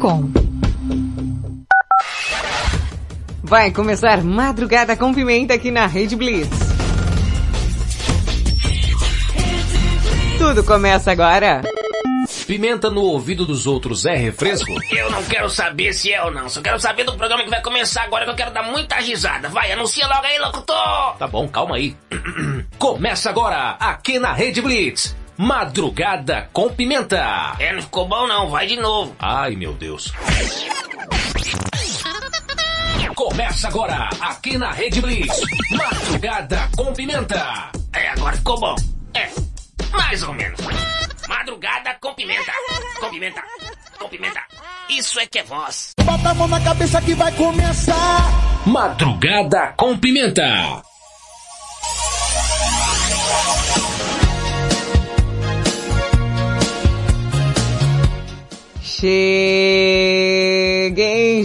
Com. Vai começar Madrugada com Pimenta aqui na Rede Blitz. Tudo começa agora. Pimenta no ouvido dos outros é refresco? Eu não quero saber se é ou não. Só quero saber do programa que vai começar agora que eu quero dar muita risada. Vai, anuncia logo aí, locutor! Tá bom, calma aí. Começa agora, aqui na Rede Blitz. Madrugada com Pimenta. É, não ficou bom não. Vai de novo. Ai, meu Deus. Começa agora, aqui na Rede Blitz. Madrugada com Pimenta. É, agora ficou bom. É, mais ou menos. Madrugada com pimenta. Com pimenta. Com pimenta. Isso é que é voz. Bota a mão na cabeça que vai começar. Madrugada com Pimenta. Cheguei,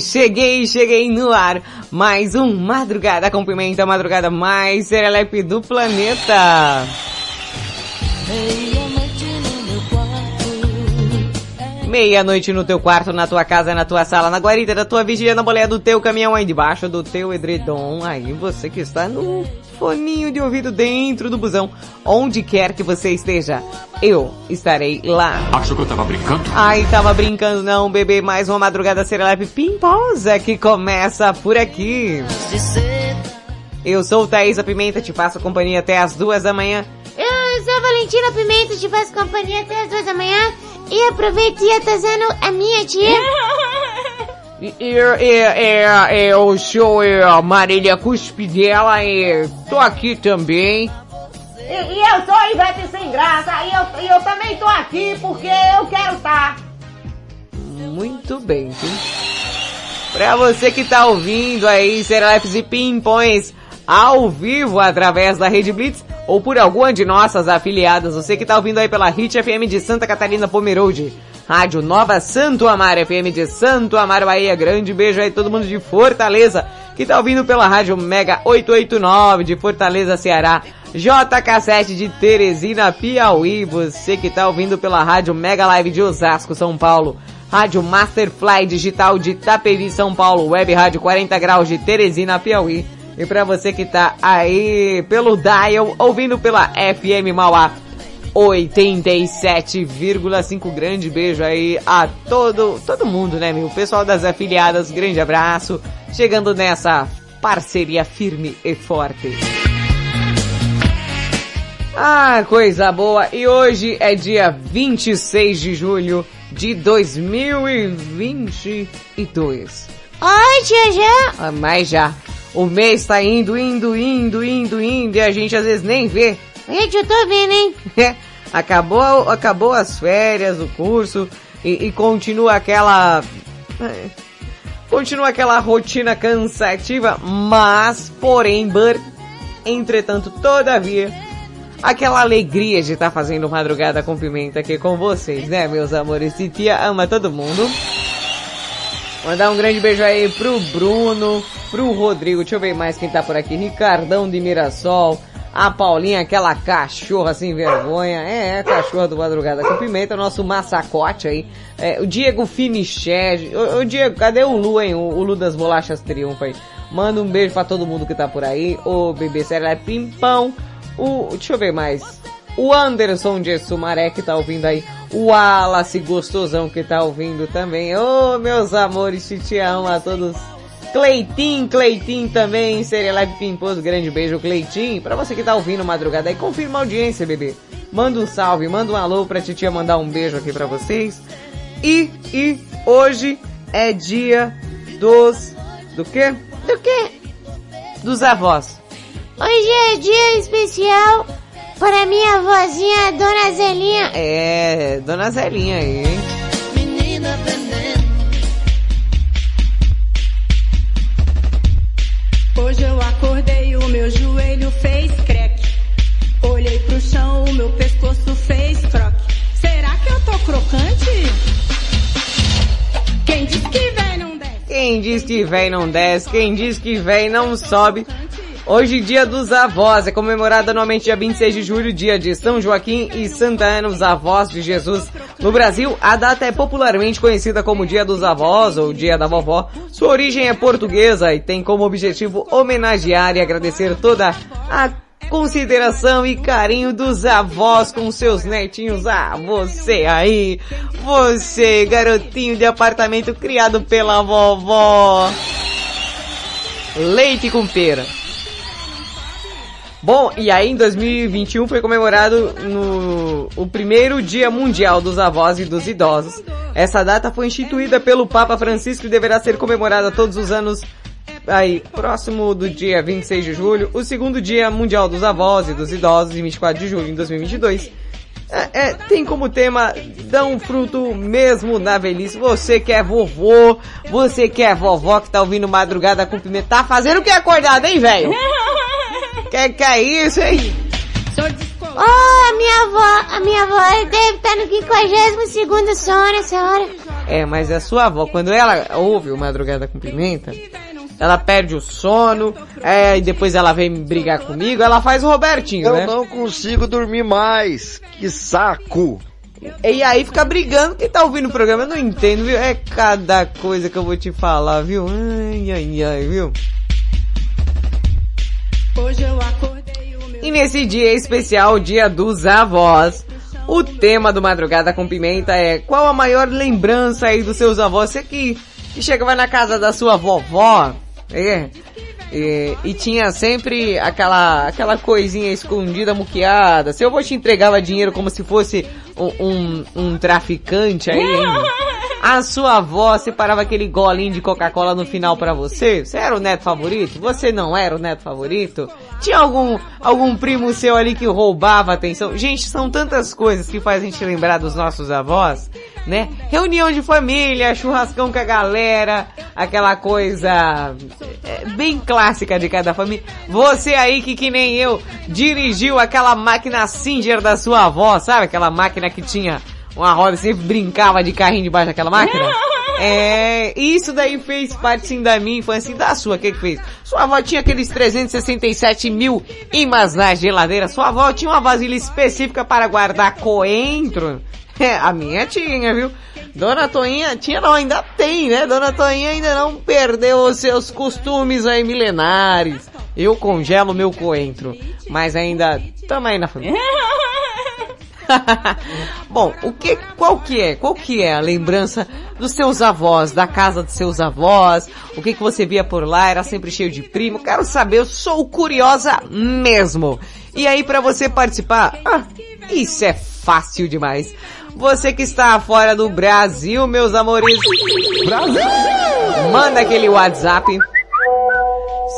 cheguei, cheguei no ar. Mais um Madrugada com Pimenta, madrugada mais serelepe do planeta. Meia-noite no teu quarto, na tua casa, na tua sala, na guarita da tua vigia, na boleia do teu caminhão aí debaixo do teu edredom. Aí você que está no foninho de ouvido dentro do busão, onde quer que você esteja, eu estarei lá. Achou que eu tava brincando? Ai, tava brincando não, bebê. Mais uma madrugada serelepe pimposa que começa por aqui. Eu sou Thaisa Pimenta, te passo companhia até as duas da manhã. Eu sou a Valentina Pimenta, te faço companhia até as duas da manhã. E aproveite tia, tá sendo a minha tia. E, e, e, eu sou a Marília Cuspidela e tô aqui também. E, e eu sou a Ivete Sem Graça e eu, eu também tô aqui porque eu quero estar. Tá. Muito bem, viu? Pra você que tá ouvindo aí, Serelepes e Pimpões ao vivo através da Rede Blitz ou por alguma de nossas afiliadas. Você que tá ouvindo aí pela Hit FM de Santa Catarina Pomerode. Rádio Nova Santo Amaro FM de Santo Amaro Bahia. Grande beijo aí todo mundo de Fortaleza que tá ouvindo pela Rádio Mega 889 de Fortaleza, Ceará. JK7 de Teresina, Piauí. Você que tá ouvindo pela Rádio Mega Live de Osasco, São Paulo. Rádio Masterfly Digital de Tapevi, São Paulo. Web Rádio 40 Graus de Teresina, Piauí. E para você que tá aí pelo dial, ouvindo pela FM Mauá 87,5 grande beijo aí a todo todo mundo, né, meu? Pessoal das afiliadas, grande abraço. Chegando nessa parceria firme e forte. Ah, coisa boa. E hoje é dia 26 de julho de 2022. Oi, tia já? Ah, mas já. O mês tá indo, indo, indo, indo, indo, e a gente às vezes nem vê. Gente, eu tô vendo, hein? acabou, acabou as férias, o curso, e, e continua aquela... Continua aquela rotina cansativa, mas, porém, but, entretanto, todavia, aquela alegria de estar tá fazendo madrugada com pimenta aqui com vocês, né, meus amores? Tia ama todo mundo. Mandar um grande beijo aí pro Bruno, pro Rodrigo, deixa eu ver mais quem tá por aqui, Ricardão de Mirassol, a Paulinha, aquela cachorra sem vergonha, é, é cachorra do Madrugada com Pimenta, nosso massacote aí, é, o Diego Finicheg, o, o, Diego, cadê o Lu, hein, o, o, Lu das Bolachas Triunfo aí, manda um beijo pra todo mundo que tá por aí, o bebê sério é Pimpão, o, deixa eu ver mais, o Anderson de Sumaré que tá ouvindo aí, o Wallace Gostosão que tá ouvindo também. Ô, oh, meus amores, te amo a todos. Cleitinho, Cleitinho também, Serelepe Pimposo, grande beijo, Cleitinho. Pra você que tá ouvindo madrugada aí, confirma a audiência, bebê. Manda um salve, manda um alô pra titia mandar um beijo aqui pra vocês. E, e, hoje é dia dos... do quê? Do quê? Dos avós. Hoje é dia especial para minha vozinha, Dona Zelinha. É, Dona Zelinha aí, hein? Acordei o meu joelho fez creque. Olhei pro chão, o meu pescoço fez croque. Será que eu tô crocante? Quem diz que vem não desce? Quem diz que vem não desce? Quem diz que vem não sobe? Hoje, dia dos avós, é comemorado anualmente dia 26 de julho, dia de São Joaquim e Santa Ana, os avós de Jesus. No Brasil, a data é popularmente conhecida como Dia dos Avós ou Dia da Vovó. Sua origem é portuguesa e tem como objetivo homenagear e agradecer toda a consideração e carinho dos avós com seus netinhos. Ah, você aí, você, garotinho de apartamento criado pela vovó. Leite com pera. Bom, e aí em 2021 foi comemorado no o primeiro Dia Mundial dos Avós e dos Idosos. Essa data foi instituída pelo Papa Francisco e deverá ser comemorada todos os anos aí, próximo do dia 26 de julho, o segundo Dia Mundial dos Avós e dos Idosos, em 24 de julho em 2022. É, é, tem como tema um fruto mesmo na velhice. Você que é vovô, você que é vovó que tá ouvindo madrugada com pimenta, tá fazendo o que acordado, hein, velho? que que é isso, hein? Oh, a minha avó, a minha avó deve estar no 52 sono nessa hora. É, mas a sua avó, quando ela ouve o Madrugada com Pimenta, ela perde o sono, é, e depois ela vem brigar comigo, ela faz o Robertinho, Eu né? não consigo dormir mais. Que saco. E aí fica brigando quem tá ouvindo o programa, eu não entendo, viu? É cada coisa que eu vou te falar, viu? Ai, ai, ai, viu? E nesse dia especial, dia dos avós, o tema do Madrugada com Pimenta é qual a maior lembrança aí dos seus avós? Você que, que chega vai na casa da sua vovó, é, e, e tinha sempre aquela, aquela coisinha escondida, muqueada. Seu avô te entregava dinheiro como se fosse um, um, traficante aí, hein? A sua avó separava aquele golinho de Coca-Cola no final pra você? Você era o neto favorito? Você não era o neto favorito? Tinha algum, algum primo seu ali que roubava a atenção? Gente, são tantas coisas que faz a gente lembrar dos nossos avós, né? Reunião de família, churrascão com a galera, aquela coisa é, bem clássica de cada família. Você aí que que nem eu dirigiu aquela máquina Singer da sua avó, sabe? Aquela máquina que tinha uma roda e sempre brincava de carrinho debaixo daquela máquina? É, isso daí fez parte sim da minha infância e da sua, o que que fez? Sua avó tinha aqueles 367 mil imãs na geladeira, sua avó tinha uma vasilha específica para guardar coentro? É, a minha tinha, viu? Dona Toinha, tinha não, ainda tem, né? Dona Toinha ainda não perdeu os seus costumes aí milenares. Eu congelo meu coentro, mas ainda tamo aí na família. Bom, o que, qual que é, qual que é a lembrança dos seus avós, da casa dos seus avós? O que que você via por lá? Era sempre cheio de primo? Quero saber, eu sou curiosa mesmo. E aí para você participar, ah, isso é fácil demais. Você que está fora do Brasil, meus amores. Brasil! Manda aquele WhatsApp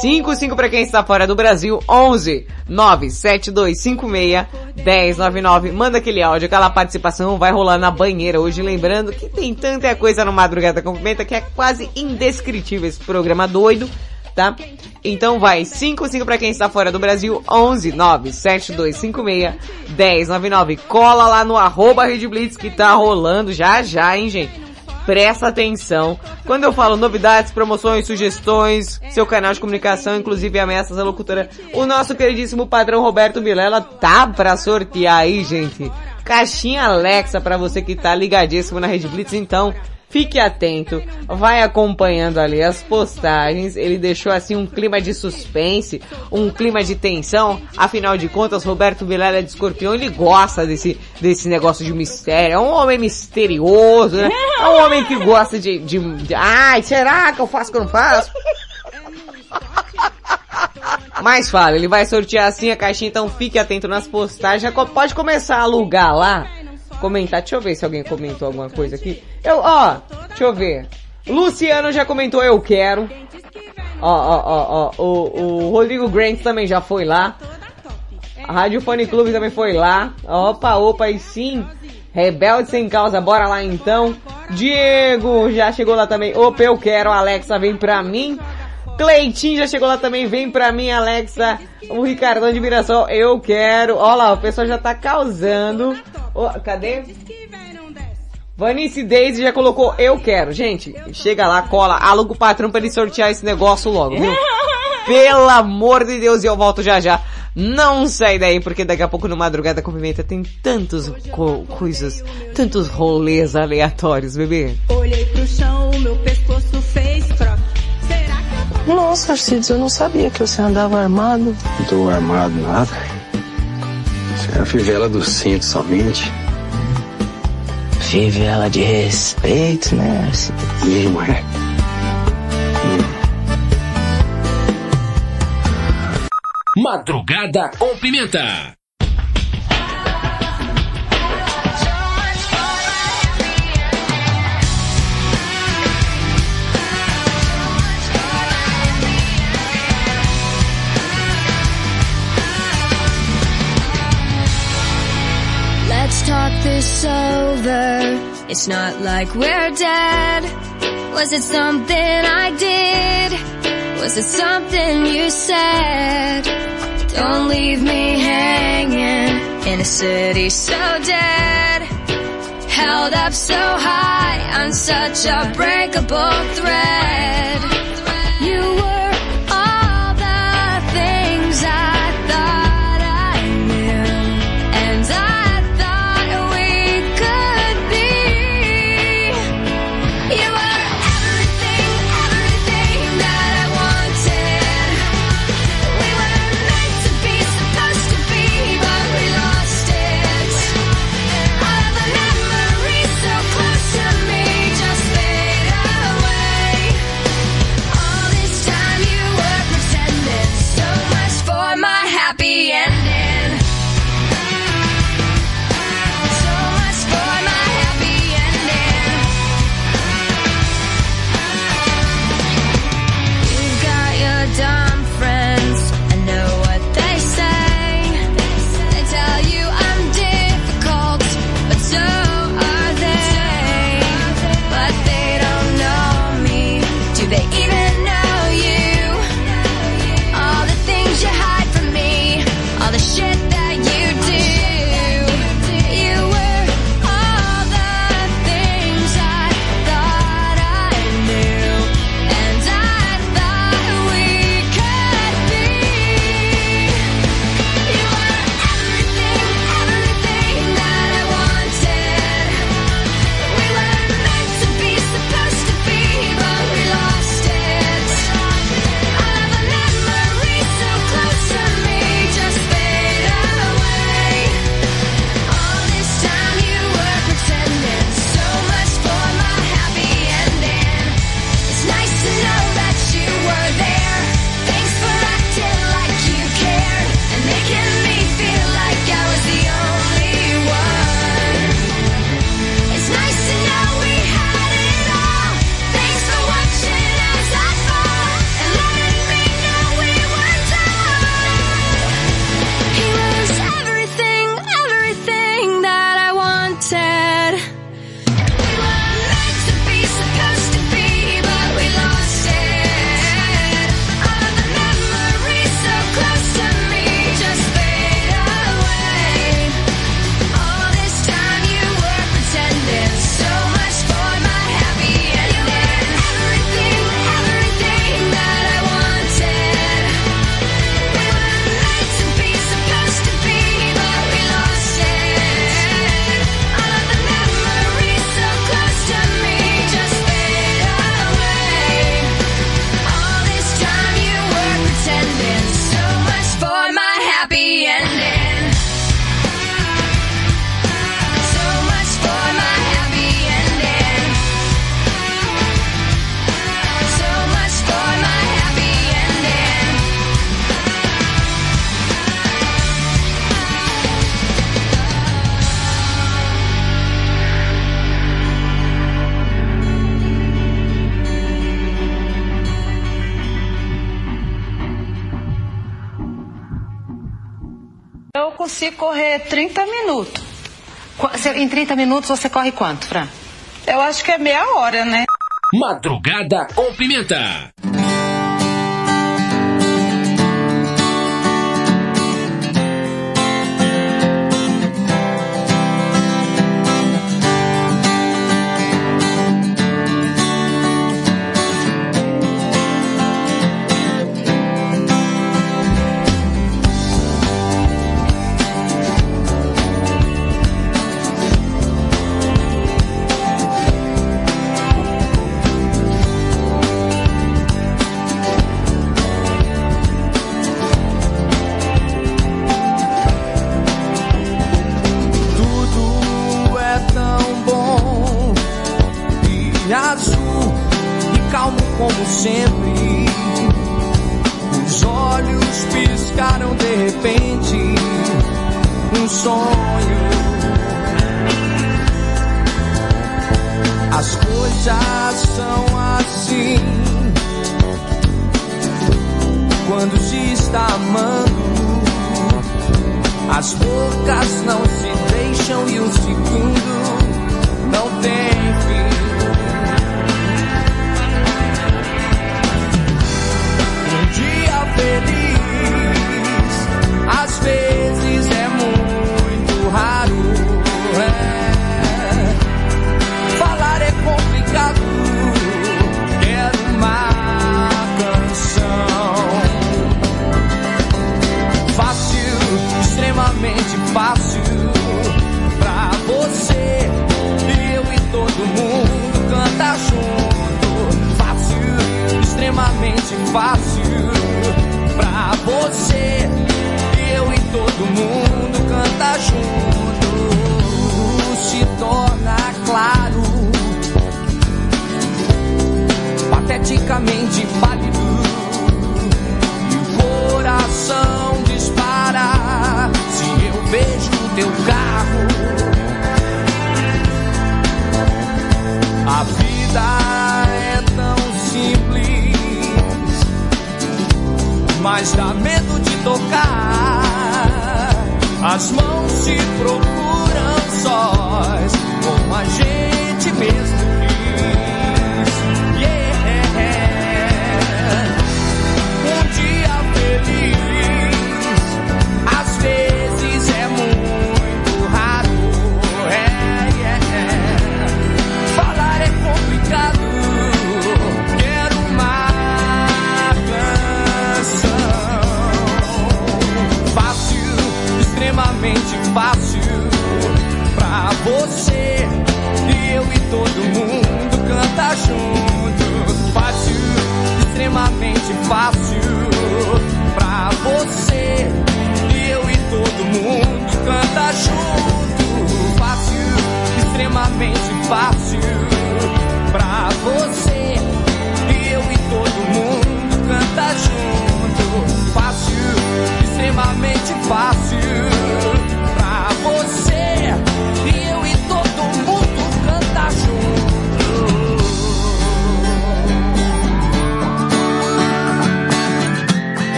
55 para quem está fora do Brasil, 11 97256 1099. Manda aquele áudio, aquela participação vai rolar na banheira hoje, lembrando que tem tanta coisa no Madrugada com Pimenta que é quase indescritível esse programa doido, tá? Então vai, 55 para quem está fora do Brasil, 11 97256 1099. Cola lá no arroba Rede Blitz que tá rolando já já, hein, gente? Presta atenção. Quando eu falo novidades, promoções, sugestões, seu canal de comunicação, inclusive ameaças à locutora, o nosso queridíssimo padrão Roberto Vilela tá pra sortear aí, gente. Caixinha Alexa pra você que tá ligadíssimo na Rede Blitz, então fique atento, vai acompanhando ali as postagens, ele deixou assim um clima de suspense, um clima de tensão, afinal de contas Roberto Vilela é de escorpião, ele gosta desse, desse negócio de mistério, é um homem misterioso, né? É um homem que gosta de, de, de ai, será que eu faço que eu não faço? Mas fala, ele vai sortear assim a caixinha, então fique atento nas postagens, já pode começar a alugar lá, comentar, deixa eu ver se alguém comentou alguma coisa aqui. Eu, ó, deixa eu ver. Luciano já comentou eu quero. Ó, ó, ó, ó, o, o Rodrigo Grant também já foi lá. A Rádio Fone Clube também foi lá. Opa, opa, e sim. Rebelde sem causa, bora lá então. Diego já chegou lá também. Opa, eu quero, Alexa, vem pra mim. Cleitinho já chegou lá também, vem pra mim, Alexa. O Ricardão de Mirassol, eu quero. Olha lá, o pessoal já tá causando. Oh, cadê? Vanice Daisy já colocou, eu quero. Gente, chega lá, cola, aluga o patrão pra ele sortear esse negócio logo, viu? Pelo amor de Deus, e eu volto já já. Não sai daí, porque daqui a pouco no Madrugada com Pimenta tem tantos co coisas, tantos rolês aleatórios, bebê. Olhei pro chão. Nossa, Arcides, eu não sabia que você andava armado. Não tô armado nada. Você é a fivela do cinto somente. Fivela de respeito, né, Arcides? Sim, é. Madrugada com Pimenta. this over? It's not like we're dead. Was it something I did? Was it something you said? Don't leave me hanging in a city so dead. Held up so high on such a breakable thread. em 30 minutos você corre quanto, Fran? Eu acho que é meia hora, né? Madrugada com Pimenta.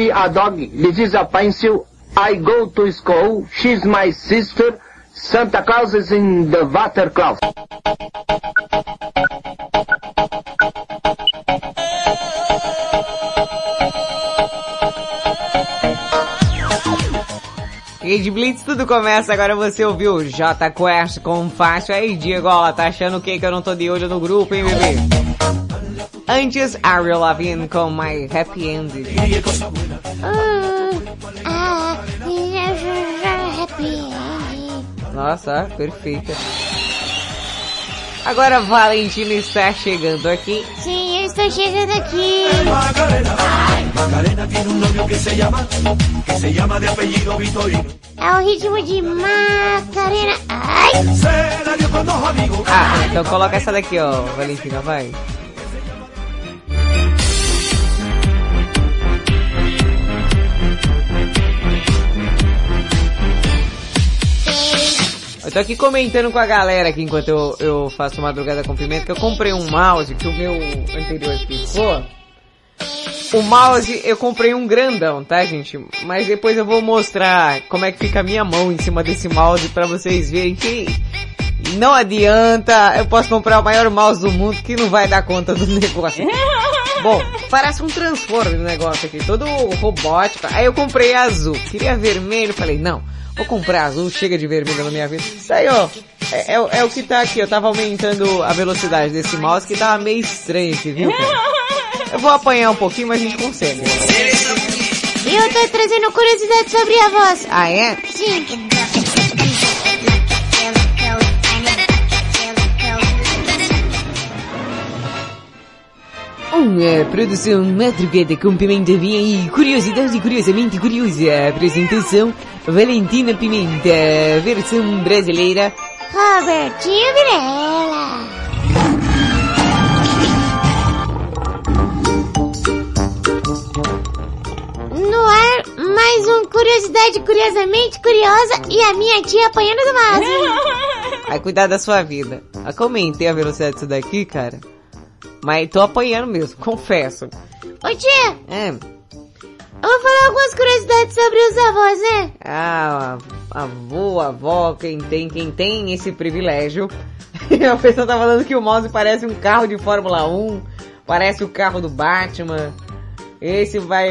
Ravi a dog. This is a pencil. I go to school. She's my sister. Santa Claus is in the water closet. Rede Blitz, tudo começa agora você ouviu J Quest com fácil aí Diego, ó, tá achando o que que eu não tô de olho no grupo, hein, bebê? Antes, Ariel Lavin com My Happy End. Nossa, perfeita. Agora Valentina está chegando aqui. Sim, eu estou chegando aqui. É o ritmo de Macarena. Ai! Ah, então coloca essa daqui, ó, Valentina, vai. Eu tô aqui comentando com a galera aqui enquanto eu, eu faço madrugada com pimenta que eu comprei um mouse que o meu anterior ficou. O mouse eu comprei um grandão, tá gente? Mas depois eu vou mostrar como é que fica a minha mão em cima desse mouse pra vocês verem que não adianta, eu posso comprar o maior mouse do mundo que não vai dar conta do negócio. Bom, parece um transforme o negócio aqui, todo robótico. Aí eu comprei azul, queria vermelho, falei, não, vou comprar azul, chega de vermelho na minha vida. Isso aí, ó, é, é o- é o que tá aqui, eu tava aumentando a velocidade desse mouse que tava meio estranho aqui, viu? cara? Eu vou apanhar um pouquinho, mas a gente consegue. E eu tô trazendo curiosidade sobre a voz. Ah, é? Sim. Uma produção madrugada com pimenta vem aí, curiosidade curiosamente curiosa. Apresentação Valentina Pimenta, versão brasileira. Robertinho Virela. No ar, mais um Curiosidade Curiosamente Curiosa e a minha tia apanhando do mouse. Vai cuidar da sua vida. Comentei a velocidade disso daqui, cara. Mas tô apanhando mesmo, confesso. Ô tia, É, eu vou falar algumas curiosidades sobre os avós, né? ah, avô, avó, quem tem, quem tem esse privilégio. a pessoa tá falando que o mouse parece um carro de Fórmula 1, parece o carro do Batman. Esse vai,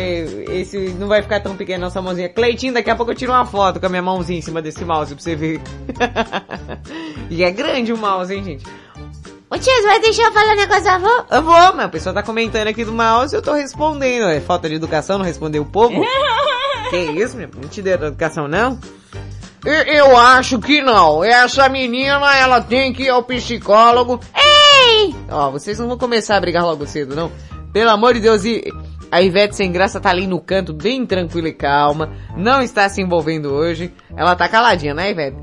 esse não vai ficar tão pequeno nossa mãozinha. Cleitinho, daqui a pouco eu tiro uma foto com a minha mãozinha em cima desse mouse pra você ver. e é grande o mouse, hein, gente? Ô tia, você vai deixar eu falar um negócio do avô? Eu vou, mas a pessoa tá comentando aqui do mouse eu tô respondendo. É falta de educação não responder o povo? que isso, minha? Não te deu educação, não? Eu acho que não. Essa menina, ela tem que ir ao psicólogo. Ei! Ó, vocês não vão começar a brigar logo cedo, não. Pelo amor de Deus, e a Ivete Sem Graça tá ali no canto, bem tranquila e calma. Não está se envolvendo hoje. Ela tá caladinha, né, Ivete?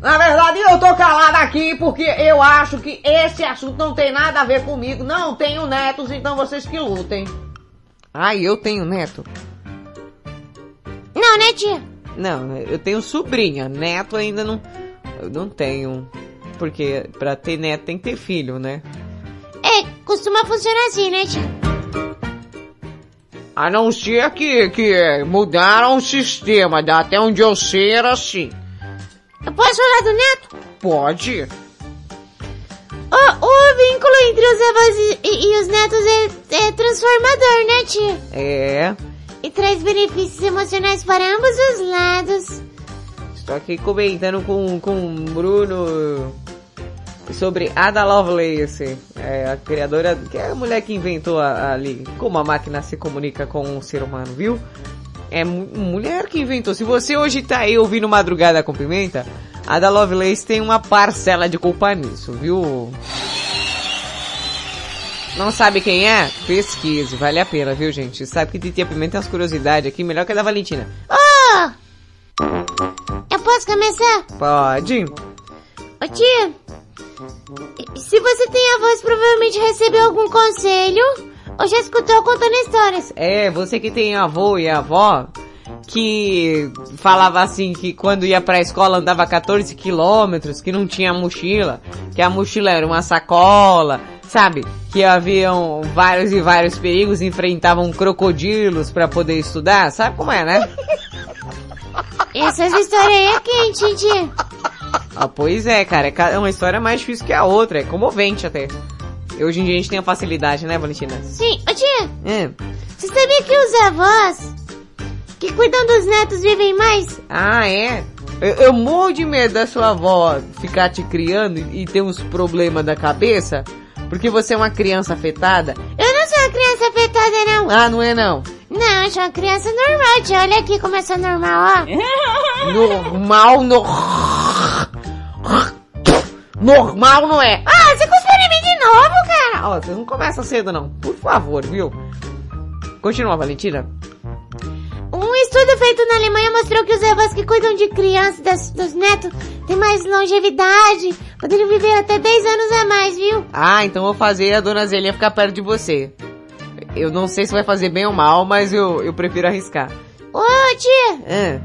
Na verdade, eu tô calado aqui porque eu acho que esse assunto não tem nada a ver comigo. Não tenho netos, então vocês que lutem. Ai, eu tenho neto. Não, né tia? Não, eu tenho sobrinha. Neto ainda não. Eu não tenho. Porque pra ter neto tem que ter filho, né? É, costuma funcionar assim, né tia? A não ser que, que mudaram o sistema, dá até onde eu sei era assim. Eu posso falar do neto? Pode. O, o vínculo entre os avós e, e- os netos é, é transformador, né tia? É. E traz benefícios emocionais para ambos os lados. Estou aqui comentando com, com o Bruno sobre Ada Lovelace, é, a criadora, que é a mulher que inventou a- ali como a máquina se comunica com o ser humano, viu? É mu- mulher que inventou. Se você hoje tá aí ouvindo Madrugada com Pimenta, a Ada Lovelace tem uma parcela de culpa nisso, viu? Não sabe quem é? Pesquise, vale a pena, viu gente? Sabe que Titia Pimenta tem umas curiosidades aqui, melhor que a da Valentina. Oh! Eu posso começar? Pode. Ô tia, se você tem avós, provavelmente recebeu algum conselho ou já escutou contando histórias. É, você que tem avô e avó que falava assim que quando ia pra escola andava 14 quilômetros, que não tinha mochila, que a mochila era uma sacola, sabe? Que haviam vários e vários perigos, enfrentavam crocodilos pra poder estudar, sabe como é, né? Essas histórias aí é quente, tia? Ah, pois é, cara, é é uma história mais difícil que a outra, é comovente até. Hoje em dia a gente tem a facilidade, né, Valentina? Sim, ô tia, É. você sabia que os avós que cuidam dos netos vivem mais? Ah, é? Eu, eu morro de medo da sua avó ficar te criando e, e ter uns problemas da cabeça, Porque você é uma criança afetada? Eu não sou uma criança afetada, não. Ah, não é não. Não, eu sou uma criança normal, tia. Olha aqui como eu sou normal, ó. Normal, no... Normal não é. Ah, você cuspiu em mim de novo, cara. Ó, vocês não começam cedo não. Por favor, viu? Continua, Valentina. Um estudo feito na Alemanha mostrou que os avós que cuidam de crianças, das- dos netos, têm mais longevidade, poderiam viver até 10 anos a mais, viu? Ah, então vou fazer a dona Zelinha ficar perto de você. Eu não sei se vai fazer bem ou mal, mas eu, eu prefiro arriscar. Ô, tia, Ah,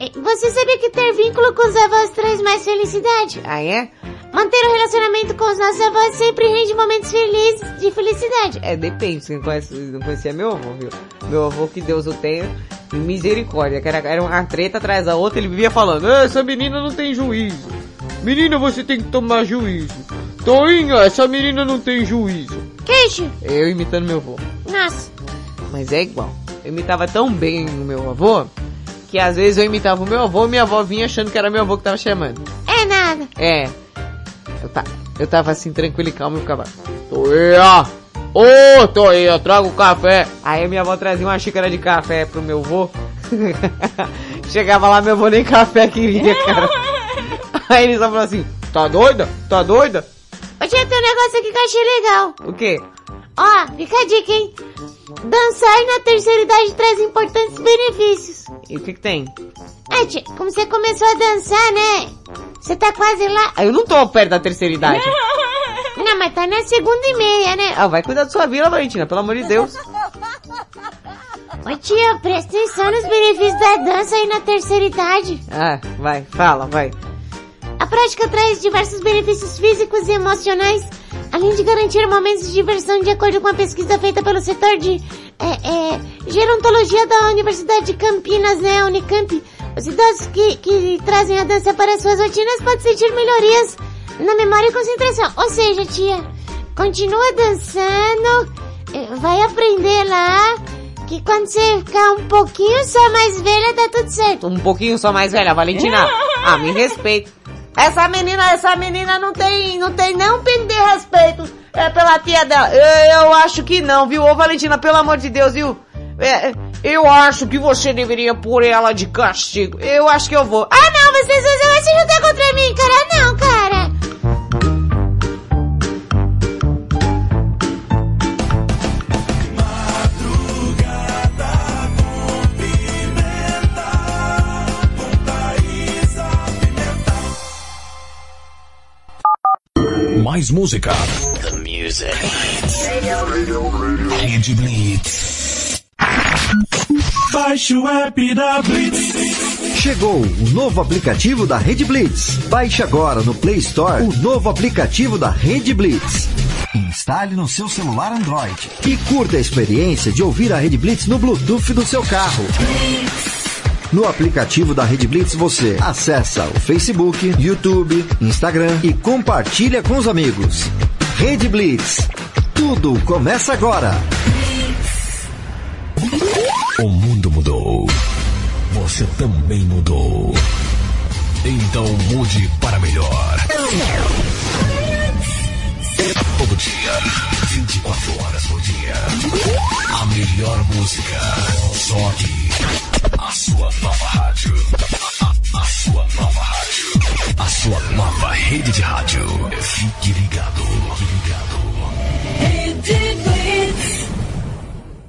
eh, você sabia que ter vínculo com os avós traz mais felicidade? ah é? Manter o relacionamento com os nossos avós sempre rende momentos felizes, de felicidade. É, depende. Você não, conhece, não conhecia meu avô, viu? Meu avô, que Deus o tenha, misericórdia. Que era, era uma treta atrás da outra, ele vivia falando, "Ah, essa menina não tem juízo. Menina, você tem que tomar juízo. Toinha, essa menina não tem juízo. Queixo? Eu imitando meu avô. Nossa. Mas é igual. Eu imitava tão bem o meu avô, que às vezes eu imitava o meu avô e minha avó vinha achando que era meu avô que tava chamando. É nada. É. Eu, ta, eu tava assim, tranquilo e calmo e ficava. Toia! Ô, Toia, traga o café! Aí minha avó trazia uma xícara de café pro meu avô. Chegava lá, meu avô nem café queria, cara. Aí ele só falou assim, tá doida? Tá doida? Ô, tia, tem um negócio aqui que eu achei legal. O quê? Ó, fica a dica, hein? Dançar na terceira idade traz importantes benefícios. E o que que tem? É, tia, como você começou a dançar, né? Você tá quase lá. Ah, Eu não tô perto da terceira idade. Não, mas tá na segunda e meia, né? Ah, vai cuidar da sua vida, Valentina, pelo amor de Deus. Ô, tia, presta atenção nos benefícios da dança aí na terceira idade. Ah, vai, fala, vai. A prática traz diversos benefícios físicos e emocionais, além de garantir momentos de diversão de acordo com a pesquisa feita pelo setor de é, é, gerontologia da Universidade de Campinas, né, Unicamp. Os idosos que, que trazem a dança para suas rotinas podem sentir melhorias na memória e concentração. Ou seja, tia, continua dançando, eh, vai aprender lá, que quando você ficar um pouquinho só mais velha, tá tudo certo. Um pouquinho só mais velha, Valentina. Ah, me respeita. Essa menina, essa menina não tem, não tem nem um pingo de respeito é, pela tia dela. Eu, eu acho que não, viu? Ô Valentina, pelo amor de Deus, viu? É, eu acho que você deveria pôr ela de castigo. Eu acho que eu vou. Ah, não, vocês você vai se juntar contra mim, cara? Não, cara. Mais música. The music. Rede Blitz. Baixe o app da Blitz. Chegou o novo aplicativo da Rede Blitz. Baixe agora no Play Store o novo aplicativo da Rede Blitz. Instale no seu celular Android e curta a experiência de ouvir a Rede Blitz no Bluetooth do seu carro. No aplicativo da Rede Blitz você acessa o Facebook, YouTube, Instagram e compartilha com os amigos. Rede Blitz. Tudo começa agora. O mundo mudou. Você também mudou. Então mude para melhor. Todo dia, 24 horas por dia. A melhor música. Só aqui. A sua nova rádio. A, a- a sua nova rádio. A sua nova rede de rádio. Fique ligado. Fique ligado.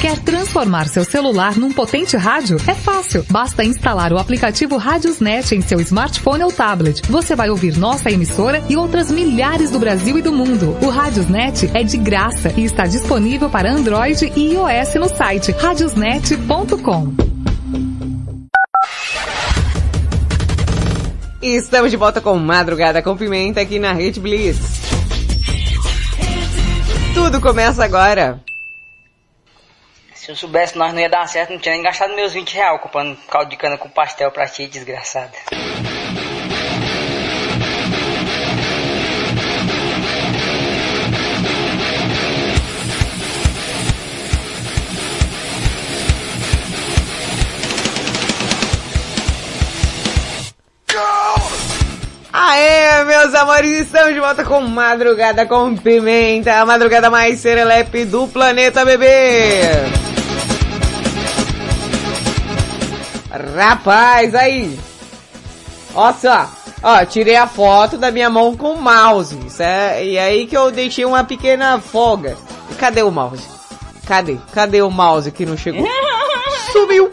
Quer transformar seu celular num potente rádio? É fácil. Basta instalar o aplicativo Radiosnet em seu smartphone ou tablet. Você vai ouvir nossa emissora e outras milhares do Brasil e do mundo. O Radiosnet é de graça e está disponível para Android e iOS no site radiosnet.com. Estamos de volta com Madrugada com Pimenta aqui na Rede Blitz. Tudo começa agora. Se eu soubesse nós não ia dar certo, não tinha nem gastado meus 20 reais comprando caldo de cana com pastel pra ti, desgraçada. Aê, meus amores, estamos de volta com Madrugada com Pimenta, a madrugada mais serelepe do planeta, bebê! Rapaz, aí! Ó só, ó, tirei a foto da minha mão com o mouse, é, e aí que eu deixei uma pequena folga. E cadê o mouse? Cadê? Cadê o mouse que não chegou? Sumiu!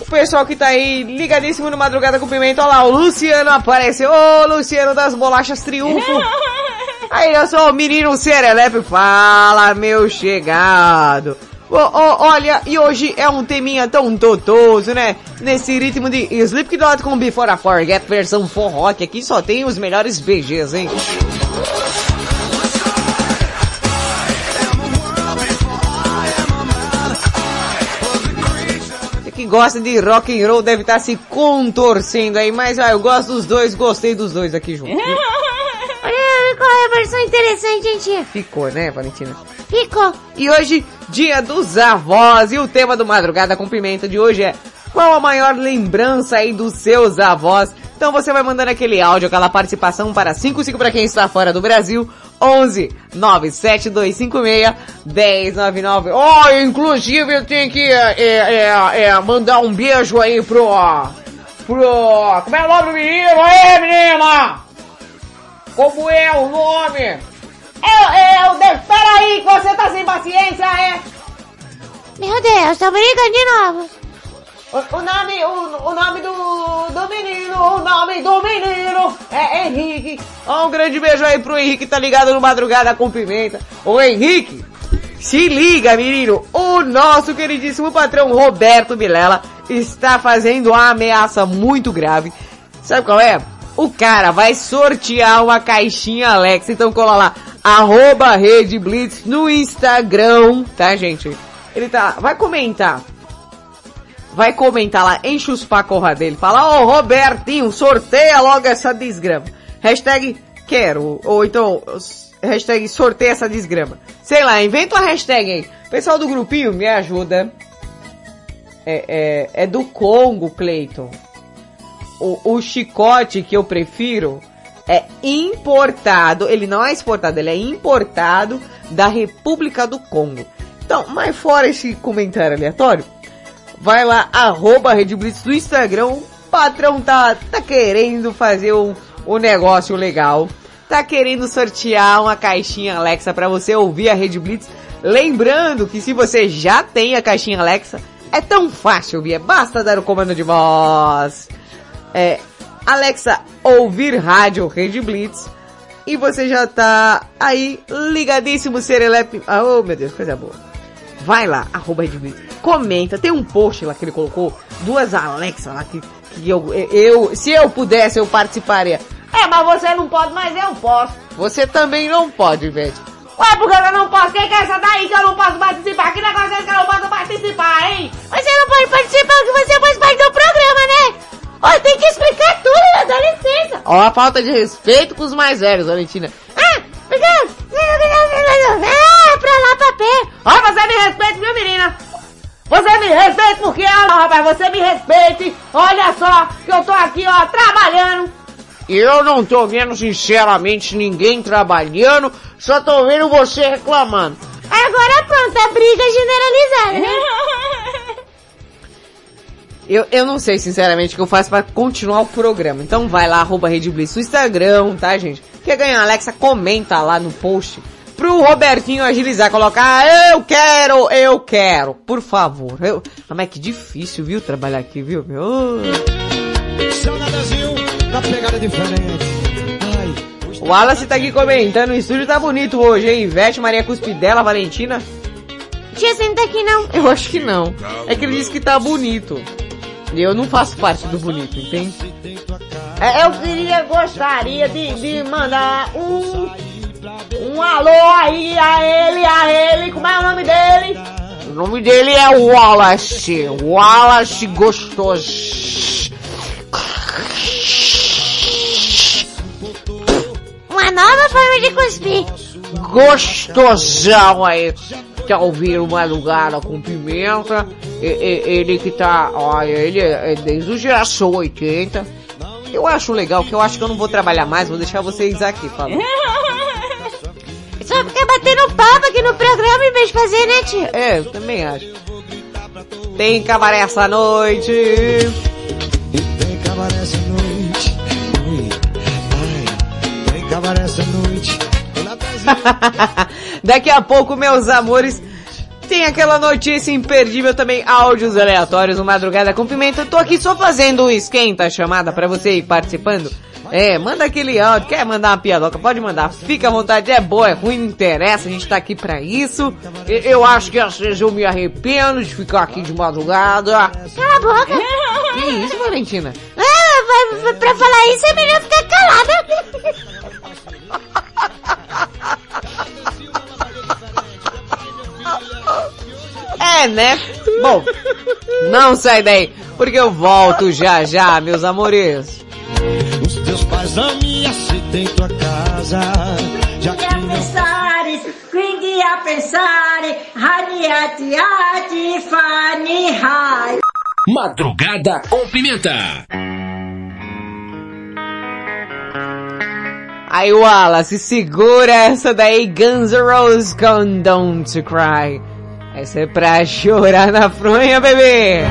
O pessoal que tá aí ligadíssimo no Madrugada com Pimenta, olha lá, o Luciano apareceu. Ô, Luciano das Bolachas Triunfo. Aí, eu sou o menino Serelepe, fala, meu chegado. Ô, ô, olha, e hoje é um teminha tão totoso, né? Nesse ritmo de Slipknot com Before I Forget, versão forró, que aqui só tem os melhores BGs, hein? Que gosta de rock and roll deve estar se contorcendo aí, mas ah, eu gosto dos dois, gostei dos dois aqui juntos. Olha qual é a versão interessante, hein, tia? Ficou, né, Valentina? Ficou. E hoje, dia dos avós, e o tema do Madrugada com Pimenta de hoje é qual a maior lembrança aí dos seus avós? Então você vai mandando aquele áudio, aquela participação para 55 para quem está fora do Brasil, 11 97256 1099. Oh, inclusive eu tenho que é, é, é, é, mandar um beijo aí pro... pro... Como é o nome do menino? Aí, menina! Como é o nome? Eu, eu, Deus, peraí que você tá sem paciência, é? Meu Deus, tá brigando de novo. O, o nome, o, o nome do, do menino, o nome do menino é Henrique. Ó, um grande beijo aí pro Henrique, tá ligado no Madrugada com Pimenta. Ô Henrique, se liga, menino, o nosso queridíssimo patrão Roberto Vilela está fazendo uma ameaça muito grave. Sabe qual é? O cara vai sortear uma caixinha Alexa, então cola lá, arroba Rede Blitz no Instagram, tá gente? Ele tá, vai comentar, vai comentar lá, enche os pacorra dele, fala, ô Robertinho, sorteia logo essa desgrama. Hashtag quero, ou então, hashtag sorteia essa desgrama. Sei lá, inventa uma hashtag aí. Pessoal do grupinho, me ajuda. É, é, é do Congo, Cleiton. O, o chicote que eu prefiro é importado, ele não é exportado, ele é importado da República do Congo. Então, mas fora esse comentário aleatório, vai lá, arroba Rede Blitz do Instagram, o patrão tá, tá querendo fazer um, um negócio legal, tá querendo sortear uma caixinha Alexa para você ouvir a Rede Blitz. Lembrando que se você já tem a caixinha Alexa, é tão fácil é basta dar o comando de voz. É, Alexa, ouvir rádio Rede Blitz. E você já tá aí ligadíssimo, Serelepe. Ah, oh meu Deus, coisa boa. Vai lá, arroba Rede Blitz. Comenta, tem um post lá que ele colocou, duas Alexa lá que, que eu, eu, se eu pudesse, eu participaria. É, mas você não pode, mas eu posso. Você também não pode, Ivete. Ué, porque eu não posso? Quem que é essa daí que eu não posso participar? Que negócio é que eu não posso participar, hein? Você não pode participar porque você faz parte do programa, né? Ó, tem que explicar tudo, né? Dá licença. Ó, a falta de respeito com os mais velhos, Valentina. Ah, porque... Ah, pra lá, pra pé. Ó, você me respeita, viu, menina? Você me respeita porque, ó, rapaz, você me respeite. Olha só, que eu tô aqui, ó, trabalhando. Eu não tô vendo, sinceramente, ninguém trabalhando, só tô vendo você reclamando. Agora pronto, a briga generalizada, né? Eu, eu não sei, sinceramente, o que eu faço para continuar o programa. Então vai lá, arroba Rede Blitz no Instagram, tá, gente? Quer ganhar Alexa? Comenta lá no post. Pro Robertinho agilizar, colocar, eu quero, eu quero, por favor. Eu... Ah, mas que difícil, viu, trabalhar aqui, viu, meu? Seu Nadazinho, na pegada diferente. O Wallace tá aqui comentando, o estúdio tá bonito hoje, hein? Ivete, Maria Cuspidela, Valentina. Tia, você não tá aqui não. Eu acho que não. É que ele disse que tá bonito. E eu não faço parte do bonito, entende? É, eu queria, gostaria de, de mandar um Um alô aí a ele, a ele, como é o nome dele? O nome dele é Wallace. Wallace Gostoso. Uma nova forma de cuspir. Gostosão aí. Tá ouvindo madrugada com pimenta. E- e- ele que tá. Olha, ele é é desde o geração 80. Eu acho legal, que eu acho que eu não vou trabalhar mais, vou deixar vocês aqui falando. Só ficar batendo papo aqui no programa em vez de fazer, né, tio? É, eu também acho. Tem cabaré essa noite. Tem cabaré essa noite. Tem cabaré essa noite. Daqui a pouco, meus amores, tem aquela notícia imperdível também, áudios aleatórios no Madrugada com Pimenta. Eu tô aqui só fazendo o esquenta chamada pra você ir participando. É, manda aquele áudio, quer mandar uma piadoca, pode mandar, fica à vontade, é boa, é ruim, não interessa, a gente tá aqui pra isso. E- Eu acho que às vezes eu me arrependo de ficar aqui de madrugada. Cala a boca. Que isso, Valentina? Ah, pra falar isso é melhor ficar calada. É, né? Bom, não sai daí, porque eu volto já já, meus amores. Os teus pais me aceitam em tua casa. Já que pensares, quindi a pensare, radiati, ati, fani, rai. Madrugada com pimenta. Aí, Wallace, segura essa daí, Guns N' Roses com Don't Cry. Essa é pra chorar na fronha, bebê.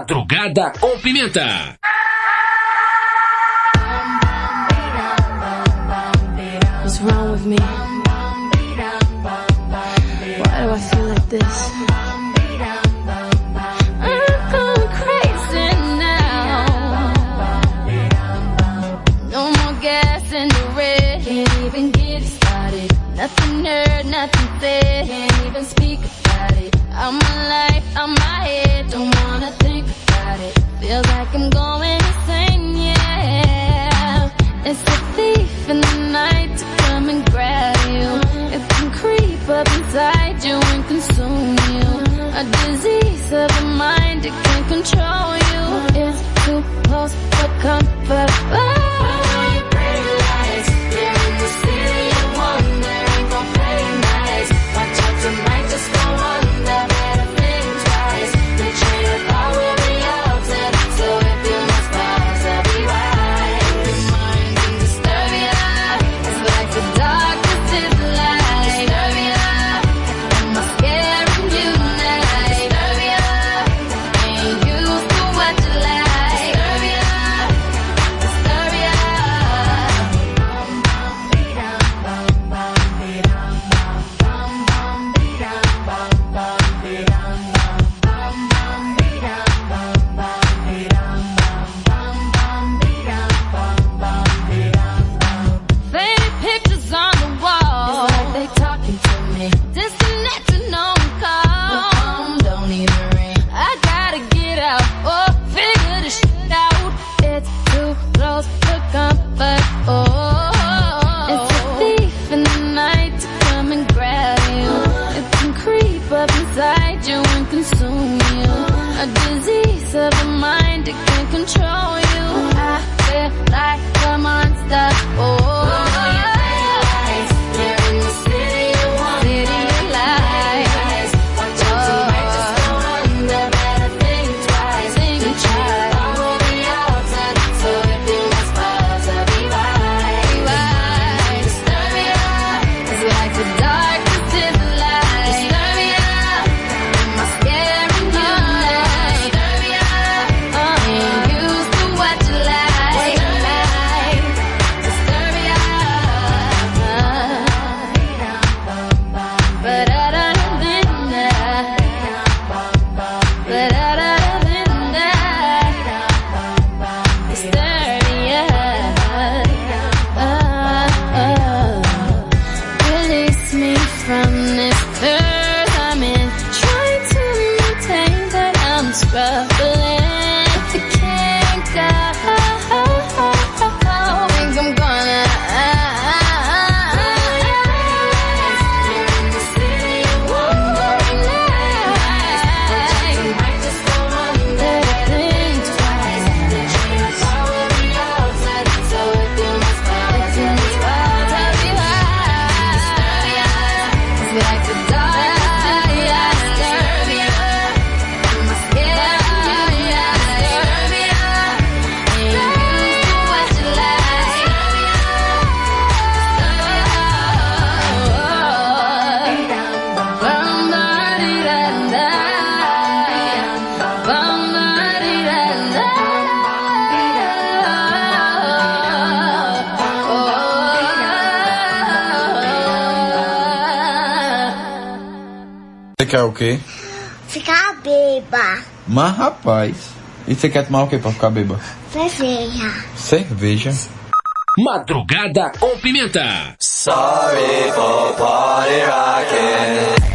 Madrugada com Pimenta. quê? Ficar beba. Mas rapaz, e você quer tomar o quê pra ficar beba? Cerveja. Cerveja. Madrugada com pimenta. Sorry for party rocking.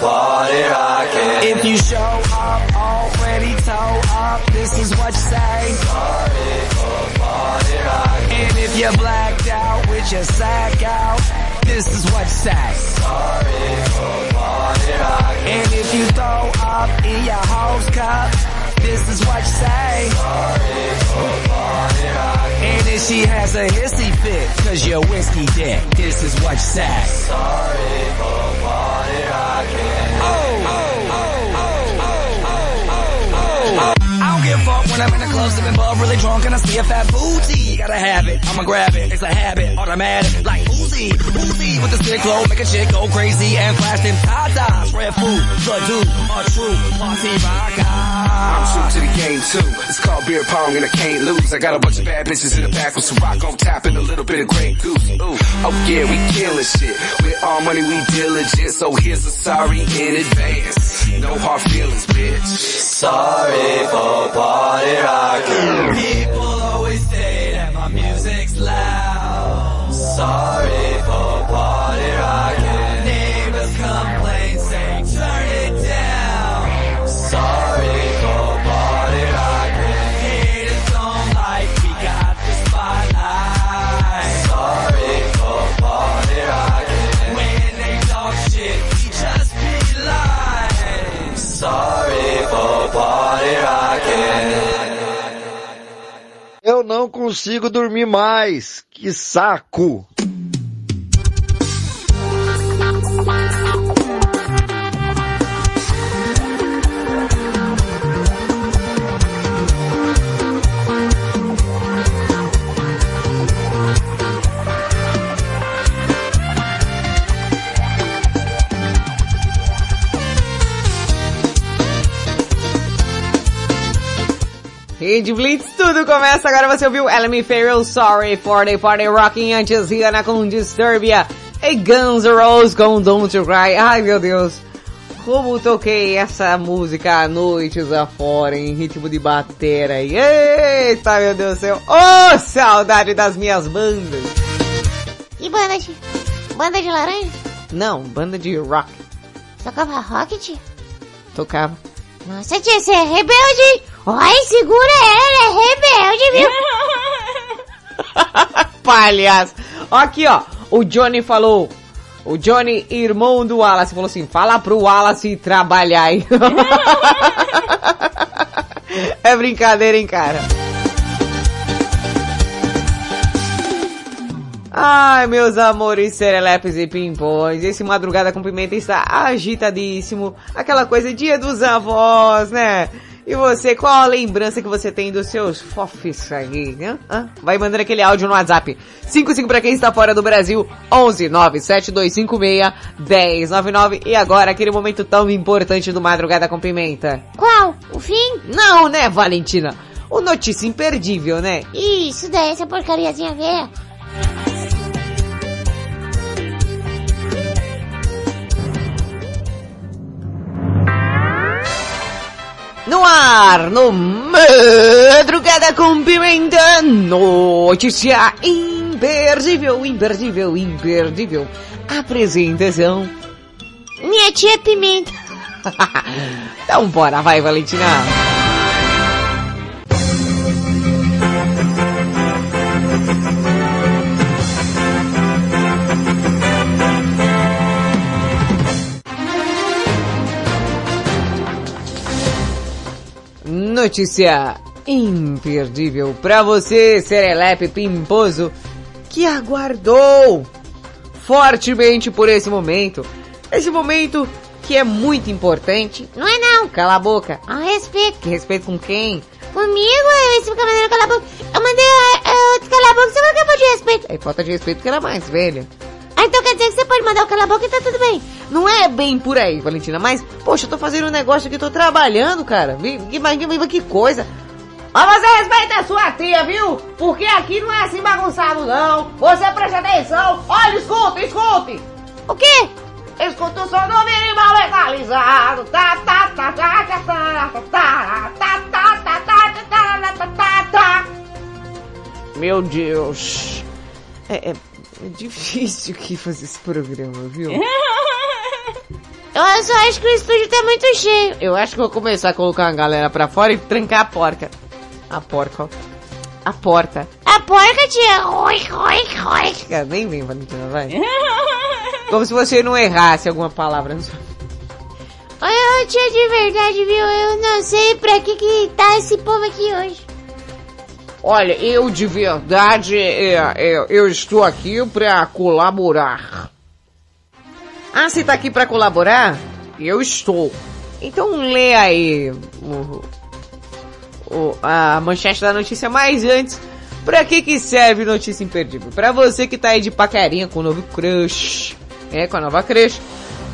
Party rocking. If you show up already toe up, this is what you say. Sorry for party rocking. And if you're blacked out with your sack out, this is what you say. Sorry for party rocking. And if you throw up in your hose cup, this is what you say. Sorry for party rocking. And if she has a hissy fit, cause you're whiskey dick, this is what you say. Sorry when I'm in the club sipping bub really drunk and I see a fat booty. Gotta have it, I'ma grab it. It's a habit, automatic, like Uzi, Uzi with the stick low, make a chick go crazy and flash them tatas. Red food, the dude, a true party rocker. I'm true to the game too. It's called beer pong and I can't lose. I got a bunch of bad bitches in the back with some rock on tap and a little bit of Grey Goose. Ooh, oh yeah, we killing shit. With all money we diligent, so here's a sorry in advance. No hard feelings, bitch. Sorry for party rocking. People always say that my music's loud. Sorry não consigo dormir mais. Que saco. Rede Blitz, tudo começa agora. Você ouviu Elemi Farrell, Sorry for the Party Rocking, antes Rihanna com Disturbia e Guns N' Roses com Don't You Cry. Ai meu Deus, como toquei essa música à noite afora em ritmo de batera. Eita meu Deus do céu, oh saudade das minhas bandas. E banda de... Banda de laranja? Não, banda de rock, Tocava rocket? tocava. Nossa, tia, você é rebelde, hein? Ai, segura ela, é rebelde, viu? Palhaço. Aqui, ó. O Johnny falou. O Johnny, irmão do Wallace, falou assim: fala pro Wallace trabalhar aí. é brincadeira, hein, cara? Ai, meus amores, serelepes e pimpões, esse Madrugada com Pimenta está agitadíssimo. Aquela coisa, dia dos avós, né? E você, qual a lembrança que você tem dos seus fofes aí, né? Hã? Vai mandando aquele áudio no WhatsApp. 55 para quem está fora do Brasil, 11 97256 1099. E agora, aquele momento tão importante do Madrugada com Pimenta. Qual? O fim? Não, né, Valentina? O notícia imperdível, né? Isso daí, essa porcariazinha velha. No ar, no Madrugada com Pimenta, notícia imperdível, imperdível, imperdível. Apresentação. Minha tia Pimenta. Então bora, vai Valentina. Notícia imperdível pra você, Serelepe Pimposo, que aguardou fortemente por esse momento. Esse momento que é muito importante. Não é não. Cala a boca. A respeito. Que respeito com quem? Comigo, esse fica mandando calar a boca. Eu mandei uh, outro calar a boca, você vai acabar de respeito. É falta de respeito que era mais velha. Ah, então quer dizer que você pode mandar o calar a boca e tá tudo bem. Não é bem por aí, Valentina, mas, poxa, eu tô fazendo um negócio aqui, tô trabalhando, cara. Que, que, que, coisa. Mas você respeita a sua tia, viu? Porque aqui não é assim bagunçado, não. Você preste atenção. Olha, escute, escute. O quê? Escuta o som do minimal legalizado. Tá, tá, tá, tá, tá, tá, tá, tá, tá, tá, tá, tá, tá, tá, tá, tá. Meu Deus. É, é, é difícil aqui fazer esse programa, viu? Eu só acho que o estúdio tá muito cheio. Eu acho que vou começar a colocar a galera pra fora e trancar a porca. A porca, ó. A porta. A porca, tia. Oi, oi, oi. Cara, nem vem, Valentina, vai. Como se você não errasse alguma palavra. ô, tia, de verdade, viu? Eu não sei pra que que tá esse povo aqui hoje. Olha, eu de verdade, é, é, eu estou aqui pra colaborar. Ah, você tá aqui pra colaborar? Eu estou. Então lê aí o, o- a manchete da notícia, mas antes, pra que que serve notícia imperdível? Pra você que tá aí de paquerinha com o novo crush, é, com a nova crush,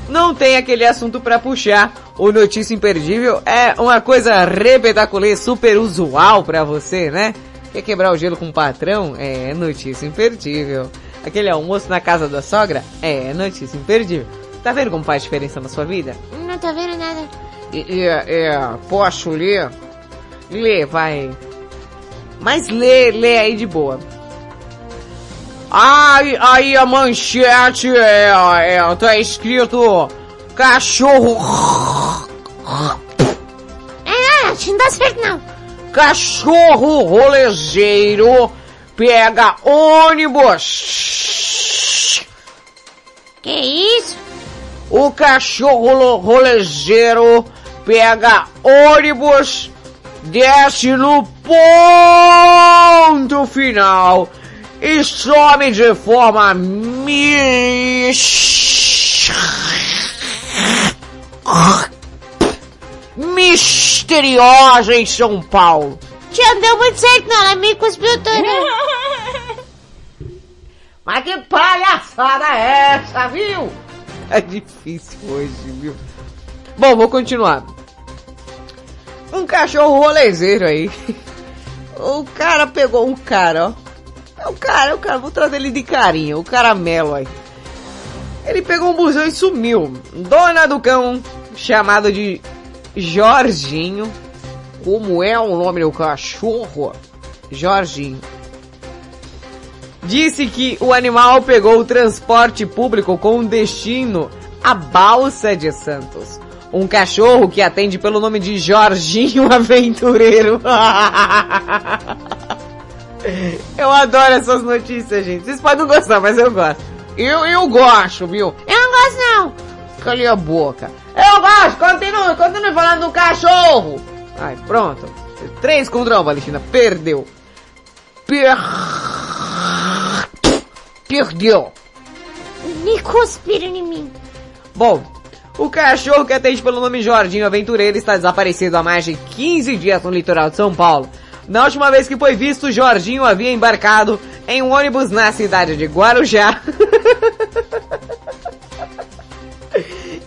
não tem aquele assunto pra puxar. O notícia imperdível é uma coisa repetaculê, super usual pra você, né? Quer quebrar o gelo com o patrão? É notícia imperdível. Aquele almoço na casa da sogra? É notícia imperdível. Tá vendo como faz diferença na sua vida? Não tô vendo nada. E, e, é, posso ler? Lê, vai. Mas lê, lê aí de boa. Aí, aí a manchete é, é, tá escrito cachorro. É, não, não dá certo não. Cachorro rolezeiro pega ônibus. Que isso? O cachorro rolezeiro pega ônibus, desce no ponto final e some de forma mis... misteriosa em São Paulo. Tia, não deu muito certo não, ela me cuspiu toda. Mas que palhaçada é essa, viu? É difícil hoje, viu? Bom, vou continuar. Um cachorro rolezeiro aí. O cara pegou um cara, ó. É o cara, é o cara, vou trazer ele de carinho, o caramelo aí. Ele pegou um busão e sumiu. Dona do cão, chamado de Jorginho. Como é o nome do cachorro? Jorginho. Disse que o animal pegou o transporte público com destino à Balsa de Santos. Um cachorro que atende pelo nome de Jorginho Aventureiro. eu adoro essas notícias, gente. Vocês podem não gostar, mas eu gosto. Eu, eu gosto, viu? Eu não gosto não. Cale a boca. Eu gosto, continue, continue falando do cachorro. Ai, pronto. Três contra um, Valentina. Perdeu. Per... Perdeu. Me cuspiram em mim. Bom, o cachorro que atende pelo nome Jorginho Aventureiro está desaparecido há mais de 15 dias no litoral de São Paulo. Na última vez que foi visto, Jorginho havia embarcado em um ônibus na cidade de Guarujá.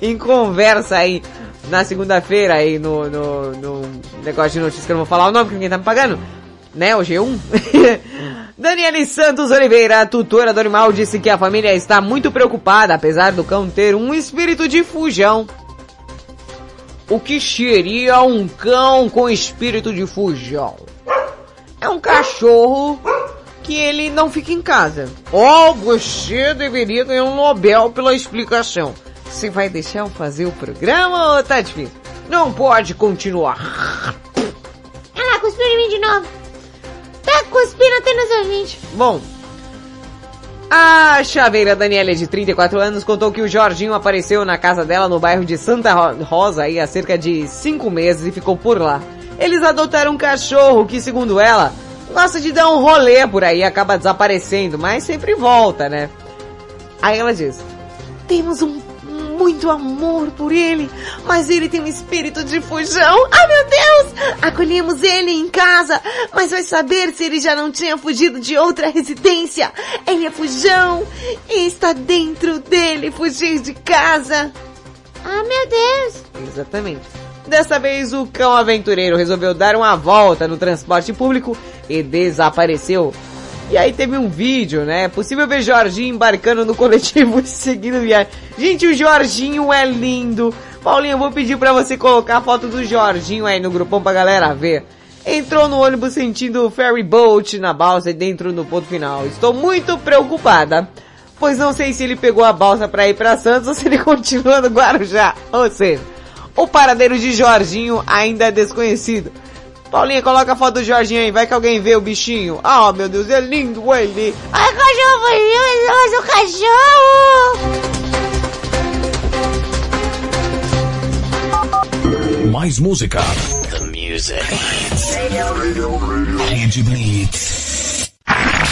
em conversa aí na segunda-feira aí no, no, no negócio de notícias que eu não vou falar o nome porque ninguém tá me pagando, né? O G1. Daniele Santos Oliveira, tutora do animal, disse que a família está muito preocupada, apesar do cão ter um espírito de fujão. O que seria um cão com espírito de fujão? É um cachorro que ele não fica em casa. Oh, você deveria ganhar um Nobel pela explicação. Você vai deixar eu fazer o programa ou tá difícil? Não pode continuar. Olha lá, cuspiu em mim de novo. Tá cuspindo até nos ouvintes. Bom, a chaveira Daniela, de 34 anos, contou que o Jorginho apareceu na casa dela no bairro de Santa Ro- Rosa aí há cerca de 5 meses e ficou por lá. Eles adotaram um cachorro que, segundo ela, gosta de dar um rolê por aí e acaba desaparecendo, mas sempre volta, né? Aí ela diz: Temos um muito amor por ele, mas ele tem um espírito de fujão. Ah, meu Deus! Acolhemos ele em casa, mas vai saber se ele já não tinha fugido de outra residência. Ele é fujão e está dentro dele fugir de casa. Ah, meu Deus! Exatamente. Dessa vez, o cão aventureiro resolveu dar uma volta no transporte público e desapareceu. E aí teve um vídeo, né? Possível ver Jorginho embarcando no coletivo e seguindo viagem. Gente, o Jorginho é lindo. Paulinho, eu vou pedir pra você colocar a foto do Jorginho aí no grupão pra galera ver. Entrou no ônibus sentindo o ferry boat na balsa e dentro no ponto final. Estou muito preocupada, pois não sei se ele pegou a balsa pra ir pra Santos ou se ele continua no Guarujá. Ou seja, o paradeiro de Jorginho ainda é desconhecido. Paulinha, coloca a foto do Jorginho aí, vai que alguém vê o bichinho. Ah, meu Deus, é lindo ele. Ai, cachorro maravilhoso, cachorro! Mais música. The music. Rede Blitz.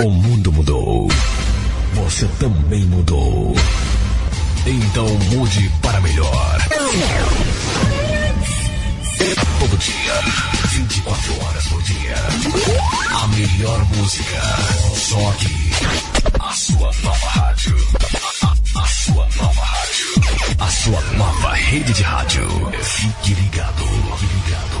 O mundo mudou. Você também mudou. Então mude para melhor. Todo dia, 24 horas por dia. A melhor música. Só aqui. A sua nova rádio. A, sua nova rádio. A sua nova rede de rádio. Fique ligado. Fique ligado.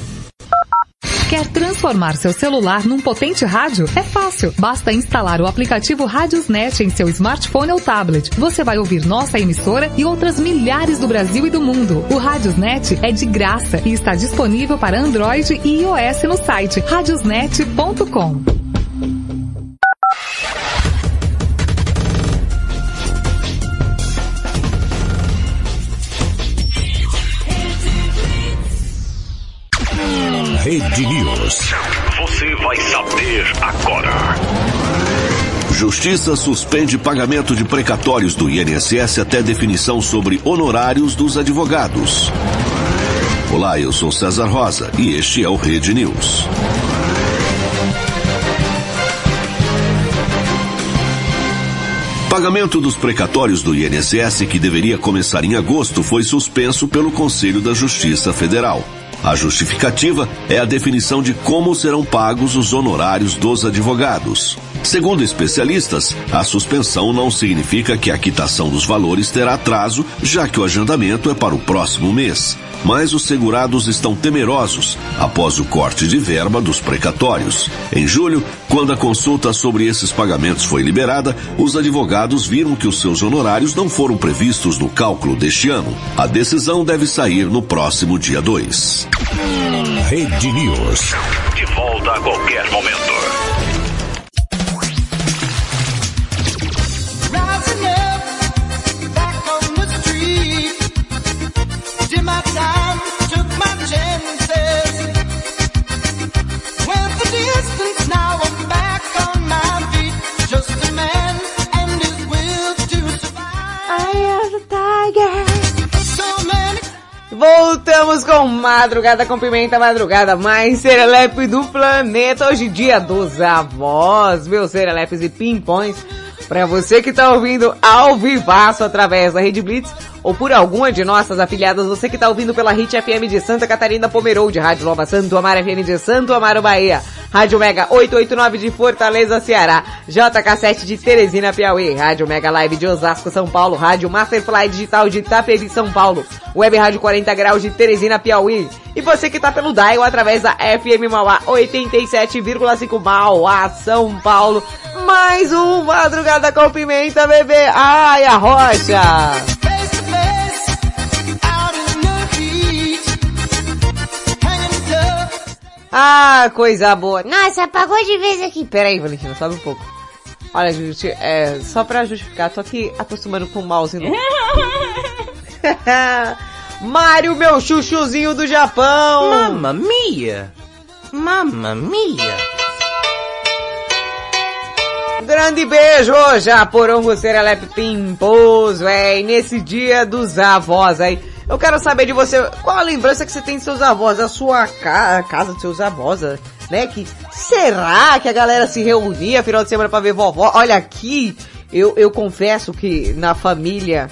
Quer transformar seu celular num potente rádio? É fácil. Basta instalar o aplicativo Radiosnet em seu smartphone ou tablet. Você vai ouvir nossa emissora e outras milhares do Brasil e do mundo. O Radiosnet é de graça e está disponível para Android e iOS no site radiosnet.com. Rede News. Você vai saber agora. Justiça suspende pagamento de precatórios do INSS até definição sobre honorários dos advogados. Olá, eu sou César Rosa e este é o Rede News. Pagamento dos precatórios do INSS, que deveria começar em agosto, foi suspenso pelo Conselho da Justiça Federal. A justificativa é a definição de como serão pagos os honorários dos advogados. Segundo especialistas, a suspensão não significa que a quitação dos valores terá atraso, já que o agendamento é para o próximo mês. Mas os segurados estão temerosos após o corte de verba dos precatórios. Em julho, quando a consulta sobre esses pagamentos foi liberada, os advogados viram que os seus honorários não foram previstos no cálculo deste ano. A decisão deve sair no próximo dia 2. Rede News. De volta a qualquer momento. Voltamos com Madrugada com Pimenta, madrugada mais serelepe do planeta. Hoje dia dos avós, meus serelepes e pimpões. Pra você que tá ouvindo ao vivaço através da Rede Blitz ou por alguma de nossas afiliadas, você que tá ouvindo pela Hit FM de Santa Catarina Pomerode, Rádio Nova Santo Amaro FM de Santo Amaro Bahia, Rádio Mega 889 de Fortaleza, Ceará, JK7 de Teresina, Piauí, Rádio Mega Live de Osasco, São Paulo, Rádio Masterfly Digital de Itapevi, São Paulo, Web Rádio 40 Graus de Teresina, Piauí, e você que tá pelo Dial através da FM Mauá 87,5 Mauá, São Paulo, mais um Madrugada com Pimenta, bebê, ai a rocha! Ah, coisa boa. Nossa, apagou de vez aqui. Pera aí, Valentina, sobe um pouco. Olha, gente, é, só pra justificar, tô aqui acostumando com o mouse no... Mário, meu chuchuzinho do Japão! Mamma mia! Mamma mia! Grande beijo, Japorongo Serelepe Pimpos, véi, nesse dia dos avós aí. Eu quero saber de você, qual a lembrança que você tem de seus avós, a sua ca a casa dos seus avós, né? Que será que a galera se reunia final de semana pra ver vovó? Olha aqui, eu, eu confesso que na família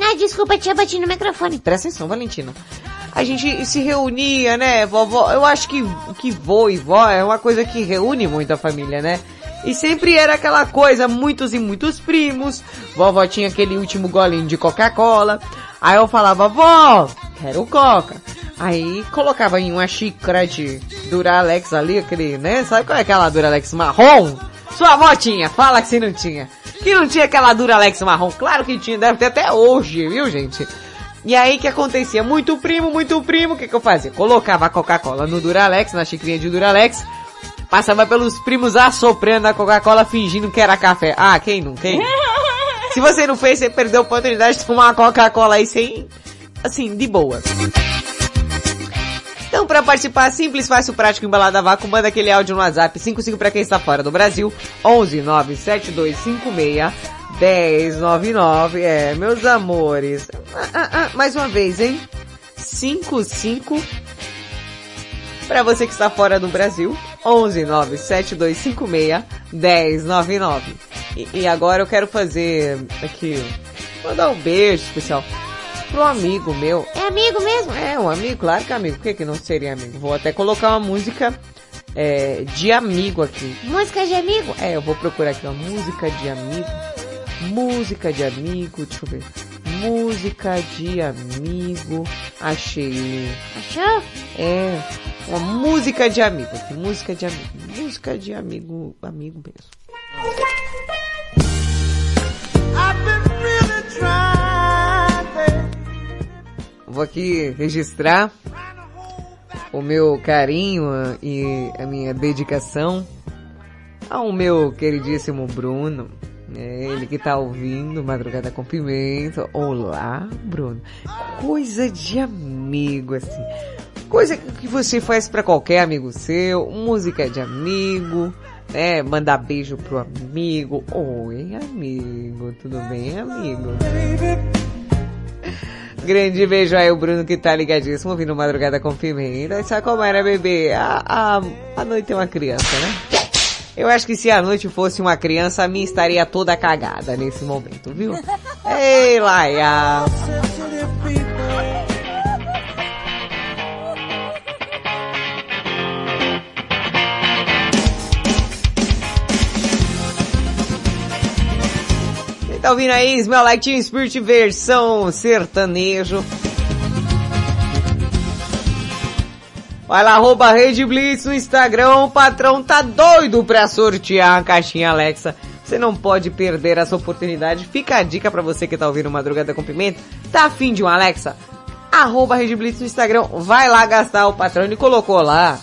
Ah, desculpa, tinha batido no microfone. Presta atenção, Valentina. A gente se reunia, né, vovó? Eu acho que, que vô e vó é uma coisa que reúne muito a família, né? E sempre era aquela coisa, muitos e muitos primos. Vovó tinha aquele último golinho de Coca-Cola. Aí eu falava, vó, quero Coca. Aí colocava em uma xícara de Duralex ali, aquele, né? Sabe qual é aquela Duralex marrom? Sua avó tinha, fala que você não tinha. Que não tinha aquela Duralex marrom. Claro que tinha, deve ter até hoje, viu gente? E aí que acontecia? Muito primo, muito primo, o que que eu fazia? Colocava a Coca-Cola no Duralex, na xicrinha de Duralex, passava pelos primos assoprando a Coca-Cola fingindo que era café. Ah, quem não? Quem? Se você não fez, você perdeu a oportunidade de tomar uma Coca-Cola aí sem, assim, de boa. Então, para participar, simples, fácil, prático, embalada a vácuo, manda aquele áudio no WhatsApp 55 para quem está fora do Brasil, 11 97256 1099. É, meus amores. Ah, ah, ah, mais uma vez, hein? 55 para você que está fora do Brasil, 11 97256 1099. E, e agora eu quero fazer aqui, mandar um beijo especial pro amigo meu. É amigo mesmo? É, um amigo, claro que é amigo. Por que, que não seria amigo? Vou até colocar uma música é, de amigo aqui. Música de amigo? É, eu vou procurar aqui uma música de amigo. Música de amigo, deixa eu ver. Música de amigo. Achei. Achou? É, uma música de amigo. Música de amigo. Música de amigo, amigo mesmo. Vou aqui registrar o meu carinho e a minha dedicação ao meu queridíssimo Bruno. É ele que tá ouvindo Madrugada com Pimenta. Olá, Bruno. Coisa de amigo, assim. Coisa que você faz pra qualquer amigo seu. Música de amigo. Né? Mandar beijo pro amigo. Oi, amigo. Tudo bem, amigo? Grande beijo aí o Bruno que tá ligadíssimo ouvindo Madrugada com Pimenta. E sabe como era, bebê? A, a, a noite é uma criança, né? Eu acho que se a noite fosse uma criança, a minha estaria toda cagada nesse momento, viu? Ei, Laia! Tá ouvindo aí? Smell Like Teen Spirit versão sertanejo. Vai lá, arroba Rede Blitz no Instagram. O patrão tá doido pra sortear a caixinha Alexa. Você não pode perder essa oportunidade. Fica a dica pra você que tá ouvindo Madrugada com Pimenta. Tá afim de um Alexa? Arroba Rede Blitz no Instagram. Vai lá gastar. O patrão ele colocou lá.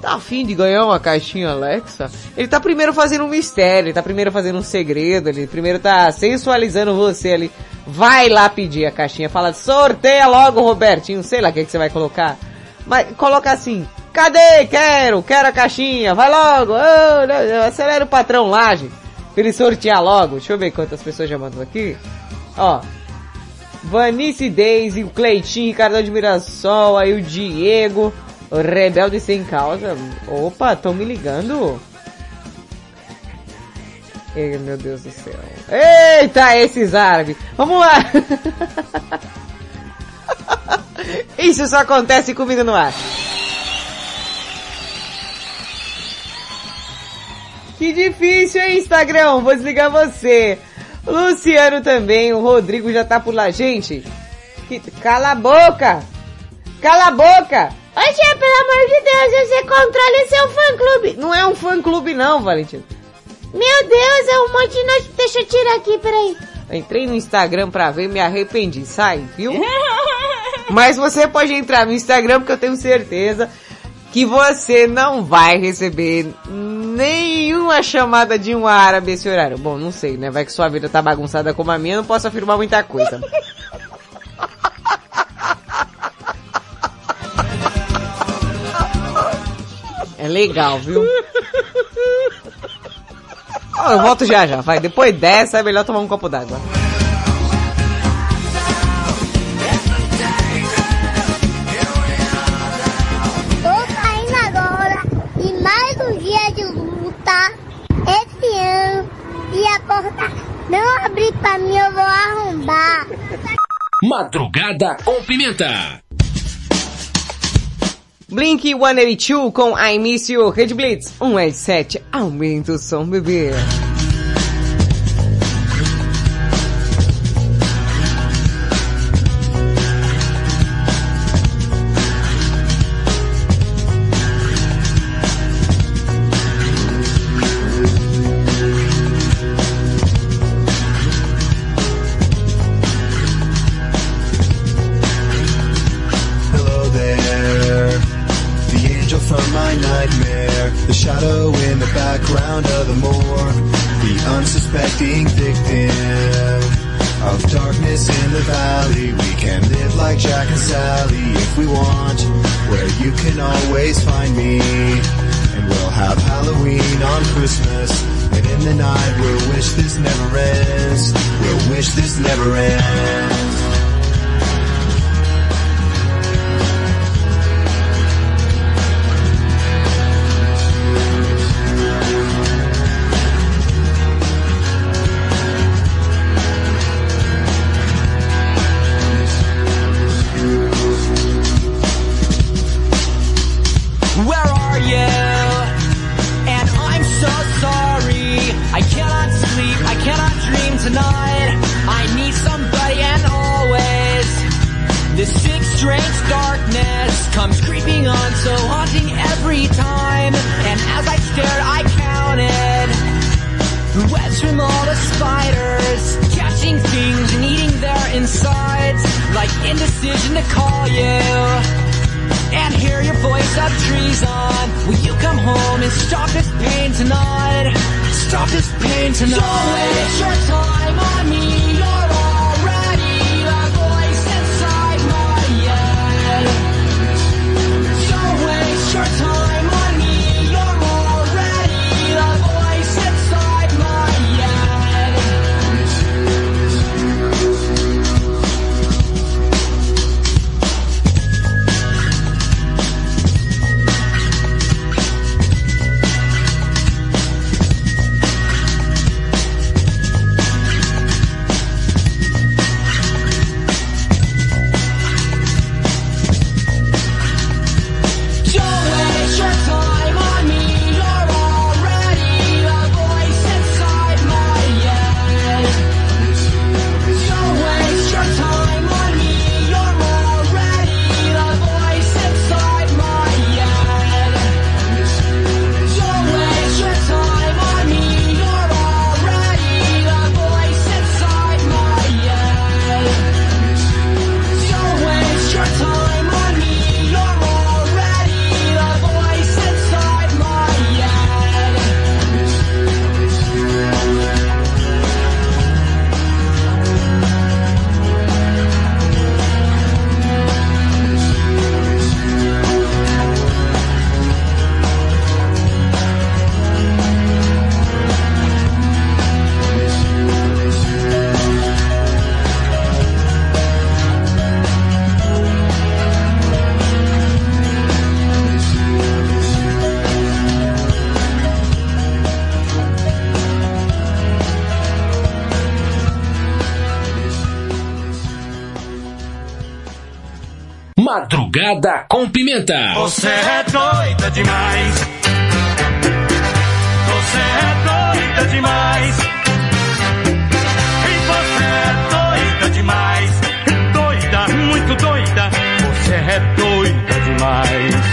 Tá afim de ganhar uma caixinha Alexa? Ele tá primeiro fazendo um mistério, ele tá primeiro fazendo um segredo, ele primeiro tá sensualizando você ali. Vai lá pedir a caixinha, fala, sorteia logo, Robertinho, sei lá o que, que você vai colocar. Mas coloca assim, cadê? Quero, quero a caixinha, vai logo, oh, não, acelera o patrão lá, gente. Pra ele sortear logo. Deixa eu ver quantas pessoas já mandou aqui. Ó. Vanice Daisy, o Cleitinho, Ricardo de Mirassol, aí o Diego, o Rebelde Sem Causa. Opa, tão me ligando. Ei, meu Deus do céu. Eita, esses árabes. Vamos lá. Isso só acontece comigo no ar. Que difícil, hein, Instagram? Vou desligar você. Luciano também, o Rodrigo já tá por lá. Gente, que... cala a boca! Cala a boca! Oxe, pelo amor de Deus, você controla seu fã-clube. Não é um fã-clube não, Valentina. Meu Deus, é um monte de noite. Deixa eu tirar aqui, peraí. Entrei no Instagram pra ver, me arrependi. Sai, viu? Mas você pode entrar no Instagram, porque eu tenho certeza que você não vai receber nenhuma chamada de um árabe esse horário. Bom, não sei, né? Vai que sua vida tá bagunçada como a minha, não posso afirmar muita coisa. É legal, viu? Eu volto já já, vai. Depois dessa é melhor tomar um copo d'água. Madrugada com Pimenta. Blink 182 com I Miss You, Red Blitz é 187. Aumenta o som, bebê. Madrugada com Pimenta. Você é doida demais. Você é doida demais. E você é doida demais. Doida, muito doida. Você é doida demais.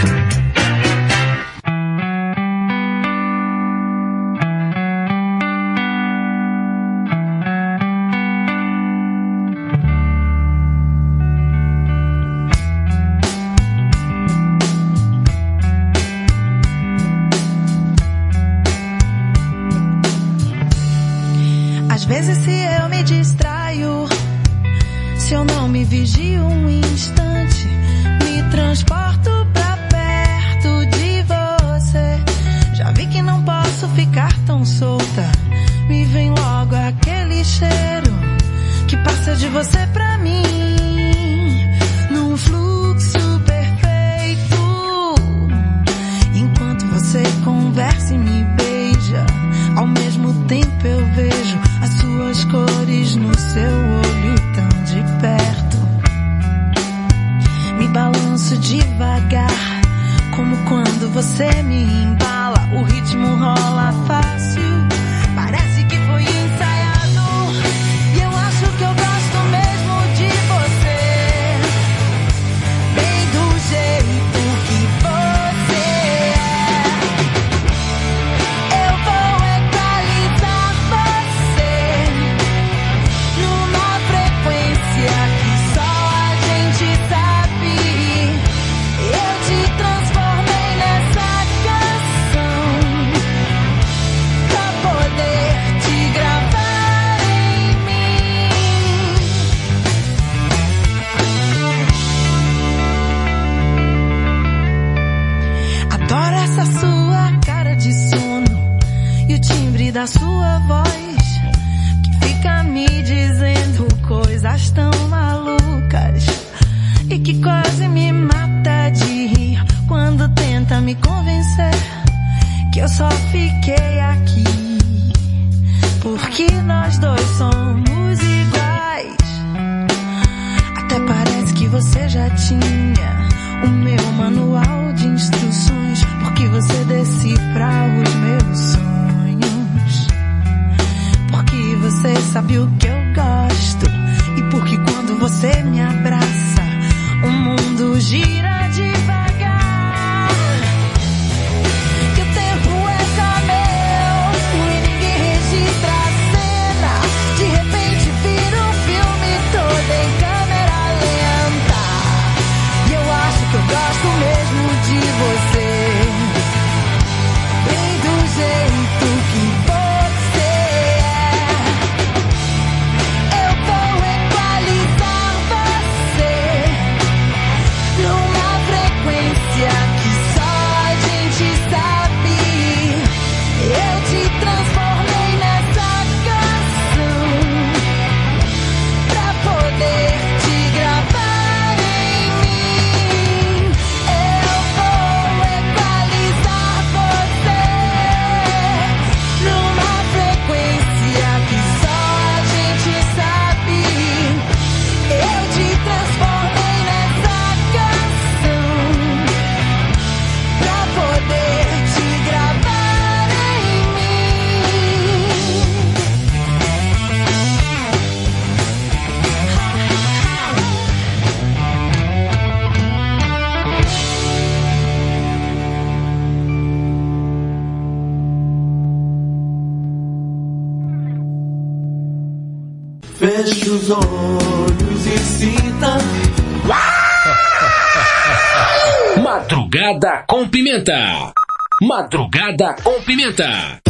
Pimenta. Madrugada com pimenta.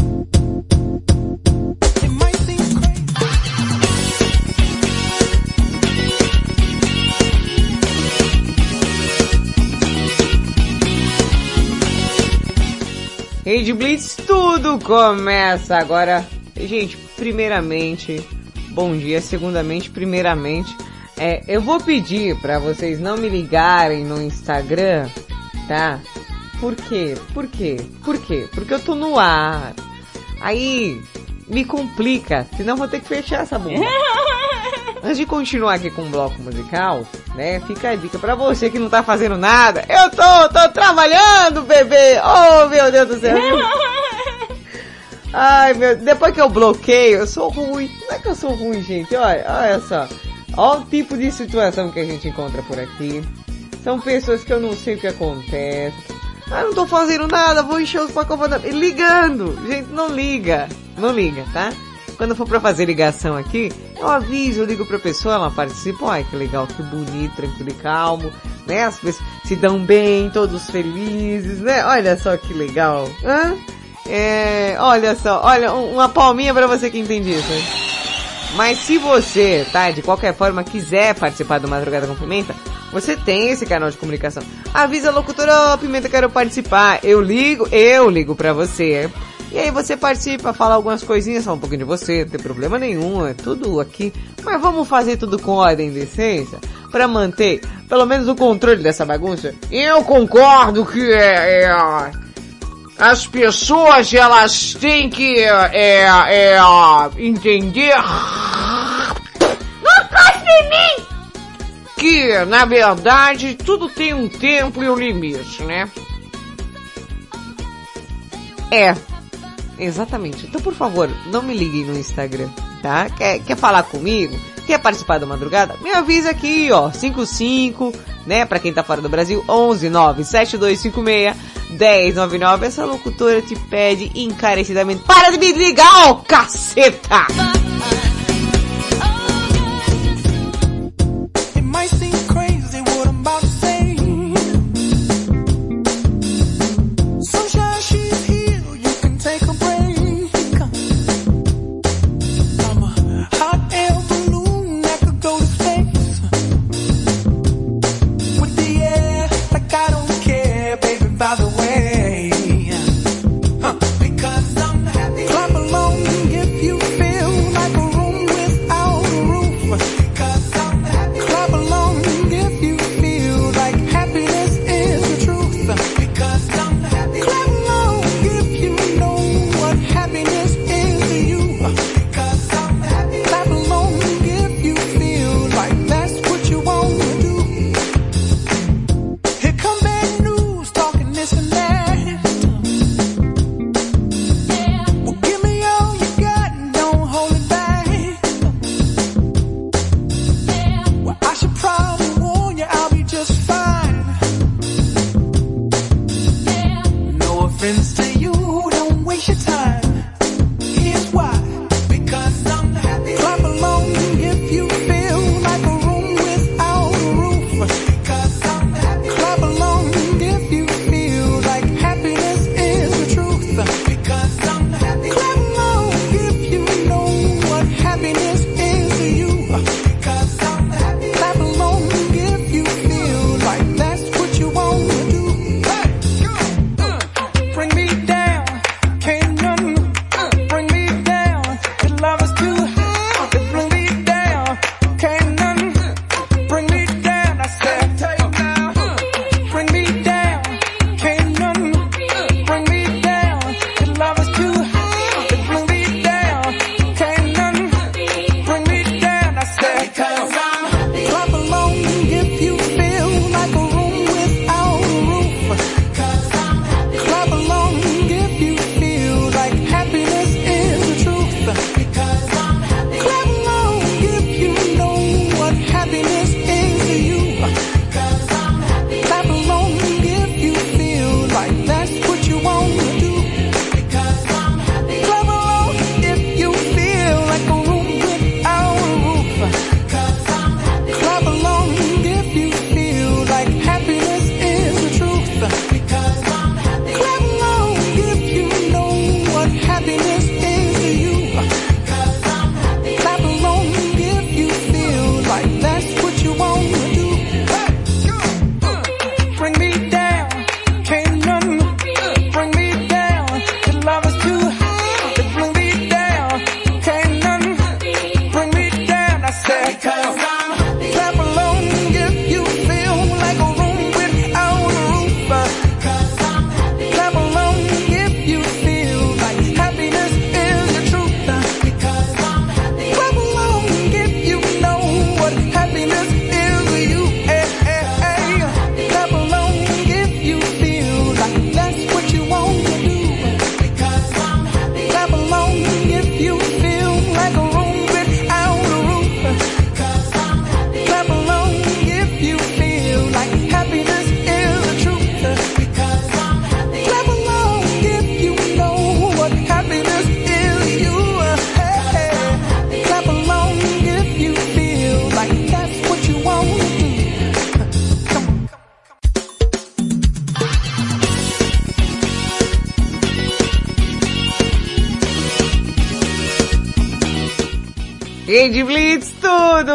Rede Blitz, tudo começa agora. Gente, primeiramente, bom dia. Segundamente, primeiramente, é, eu vou pedir pra vocês não me ligarem no Instagram, tá? Por quê? Por quê? Por quê? Porque eu tô no ar. Aí me complica, senão vou ter que fechar essa bomba. Antes de continuar aqui com o bloco musical, né? Fica a dica pra você que não tá fazendo nada. Eu tô, tô trabalhando, bebê! Oh, meu Deus do céu! Ai, meu, depois que eu bloqueio, eu sou ruim. Não é que eu sou ruim, gente. Olha, olha só. Olha o tipo de situação que a gente encontra por aqui. São pessoas que eu não sei o que acontece. Ah, não tô fazendo nada, vou encher os pacotes ligando. Gente, não liga. Não liga, tá? Quando for pra fazer ligação aqui, eu aviso, eu ligo pra pessoa, ela participa. Ai, que legal, que bonito, tranquilo e calmo. Né? As pessoas se dão bem, todos felizes, né? Olha só que legal. Hã? É, olha só, olha, um- uma palminha pra você que entende isso. hein? Mas se você, tá, de qualquer forma quiser participar do Madrugada com Pimenta, você tem esse canal de comunicação. Avisa a locutora, ô Pimenta, quero participar. Eu ligo, eu ligo pra você. E aí você participa, fala algumas coisinhas, fala um pouquinho de você, não tem problema nenhum, é tudo aqui. Mas vamos fazer tudo com ordem e decência pra manter pelo menos o controle dessa bagunça. Eu concordo que é, é, as pessoas elas têm que é, é, entender Não em mim! que na verdade tudo tem um tempo e um limite, né? É, exatamente. Então, por favor, não me liguem no Instagram, tá? Quer, quer falar comigo? Quer participar da madrugada? Me avisa aqui, ó, 55, né? Pra quem tá fora do Brasil, 11 9 7256 1099. Essa locutora te pede encarecidamente, para de me ligar, ó, caceta!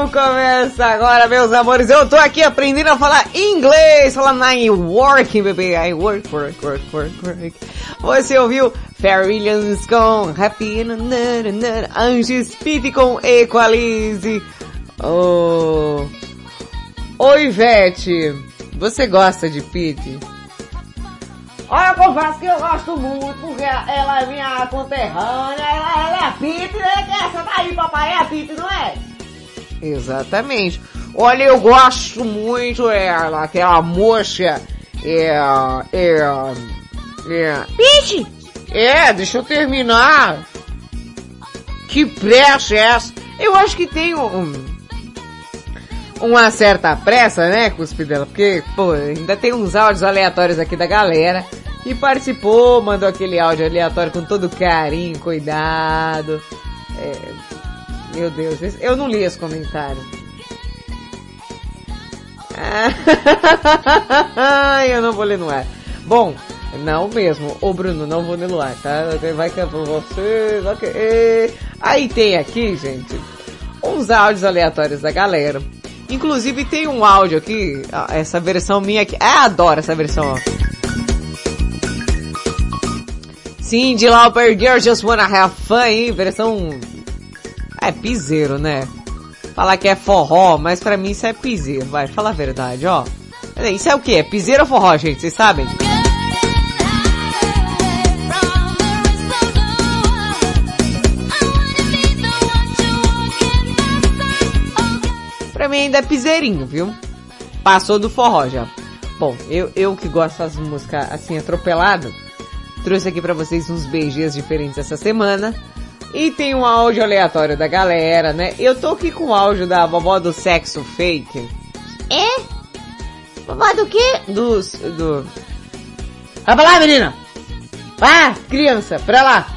Começa agora, meus amores. Eu tô aqui aprendendo a falar inglês, falando em working, bebê. I work, work, work, work, work. Você ouviu Fair Williams com Happy, Anges Pete com Equalize. Oh. Oi, Ivete. Você gosta de Pete? Olha, eu confesso que eu gosto muito, porque ela é minha conterrânea, ela, ela é a Pete, né? Que essa daí, papai, é a Pete, não é? Exatamente. Olha, eu gosto muito dela, aquela moça. É. É. É. Pete! É, deixa eu terminar. Que pressa é essa? Eu acho que tem um. Uma certa pressa, né, Cuspidela? Porque, pô, ainda tem uns áudios aleatórios aqui da galera. Que participou, mandou aquele áudio aleatório com todo carinho, cuidado. É, meu Deus, esse- eu não li os comentários. Ah, eu não vou ler no ar. Bom, não mesmo. Ô Bruno, não vou ler no ar, tá? Vai que é por você, é. Aí tem aqui, gente, uns áudios aleatórios da galera. Inclusive tem um áudio aqui, essa versão minha aqui. Ah, adoro essa versão, ó. Cindy Lauper, Girl Just Wanna Have Fun, hein? Versão... É piseiro, né? Falar que é forró, mas pra mim isso é piseiro, vai, fala a verdade, ó. Isso é o que? É piseiro ou forró, gente? Vocês sabem? Pra mim ainda é piseirinho, viu? Passou do forró já. Bom, eu, eu que gosto das músicas assim atropelado, trouxe aqui pra vocês uns beijinhos diferentes essa semana. E tem um áudio aleatório da galera, né? Eu tô aqui com o áudio da vovó do sexo fake. É? Vovó do quê? Dos, do... Vai pra lá, menina! Vai, criança, pra lá!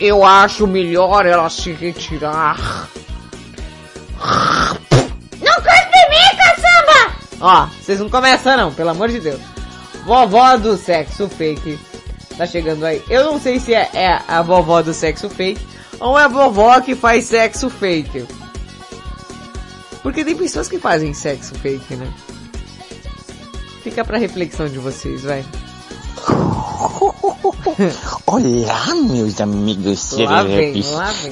Eu acho melhor ela se retirar. Não cospe em mim, caçamba! Ó, vocês não começam não, pelo amor de Deus. Vovó do sexo fake tá chegando aí. Eu não sei se é, é a vovó do sexo fake ou é a vovó que faz sexo fake. Porque tem pessoas que fazem sexo fake, né? Fica pra reflexão de vocês, vai. Olá, meus amigos vem.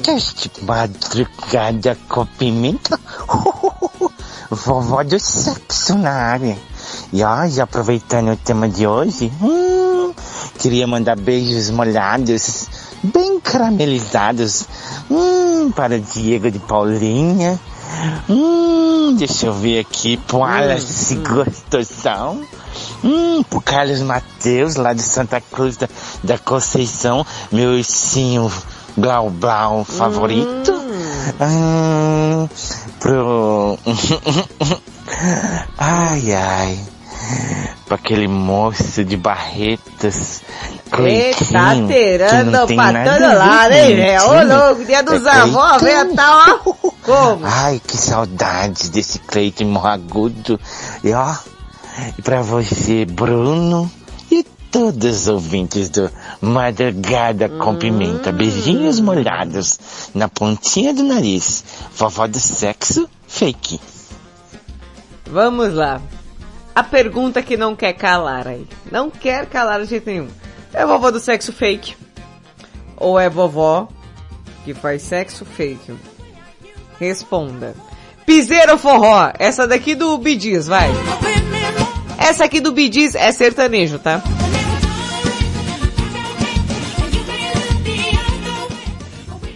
Deste madrugada com pimenta. Vovó do sexo na área. E ó, já aproveitando o tema de hoje, hum, queria mandar beijos molhados, bem caramelizados, hum, para Diego de Paulinha. Hum, deixa eu ver aqui, pro Wallace Gostosão. Hum, pro Carlos Mateus, lá de Santa Cruz da, da Conceição, meu ursinho Blau Blau favorito. Hum, pro. ai, ai. Pra aquele moço de Barretas. Eita, tirando tem pra todo lado, hein, velho? Ô mentira. louco, dia dos É avós, velho, tá ó. Como? Ai, que saudade desse Cleiton morragudo. E ó, e pra você, Bruno, e todos os ouvintes do Madrugada com Pimenta. Beijinhos molhados na pontinha do nariz. Vovó do sexo, fake. Vamos lá. A pergunta que não quer calar aí. Não quer calar de jeito nenhum. É vovó do sexo fake? Ou é vovó que faz sexo fake? Responda. Piseiro forró? Essa daqui do Bidiz, vai. Essa aqui do Bidiz é sertanejo, tá?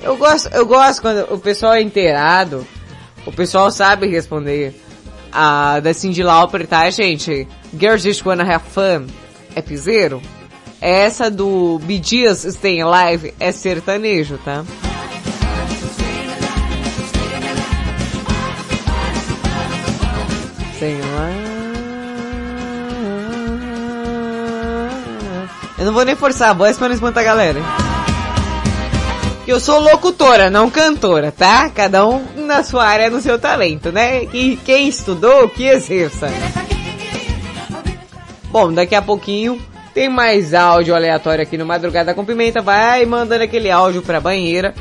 Eu gosto, eu gosto quando o pessoal é inteirado, o pessoal sabe responder. A da Cindy Lauper, tá, gente? Girls Just Wanna Have Fun é piseiro. Essa do Bee Gees Stay Alive é sertanejo, tá? Stay Eu não vou nem forçar a voz pra não espantar a galera. Eu sou locutora, não cantora, tá? Cada um na sua área, no seu talento, né? E quem estudou, que exerça. Bom, daqui a pouquinho tem mais áudio aleatório aqui no Madrugada com Pimenta. Vai mandando aquele áudio pra banheira.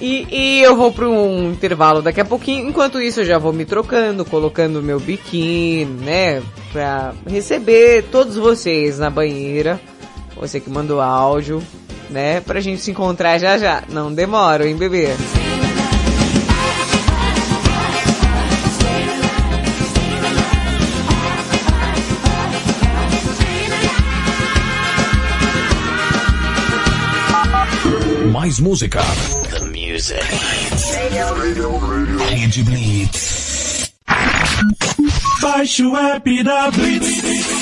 E, e eu vou para um intervalo daqui a pouquinho. Enquanto isso, eu já vou me trocando, colocando meu biquíni, né? Pra receber todos vocês na banheira. Você que mandou áudio, né? Pra gente se encontrar já já. Não demora, hein, bebê? Mais música. The music. Rede Blitz. Baixe o app da Blitz.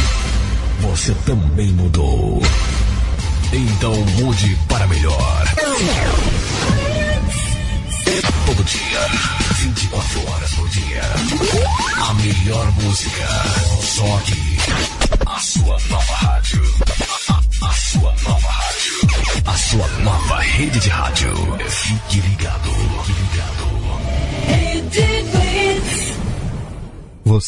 Você também mudou. Então mude para melhor. Todo dia, 24 horas por dia. A melhor música. Só aqui.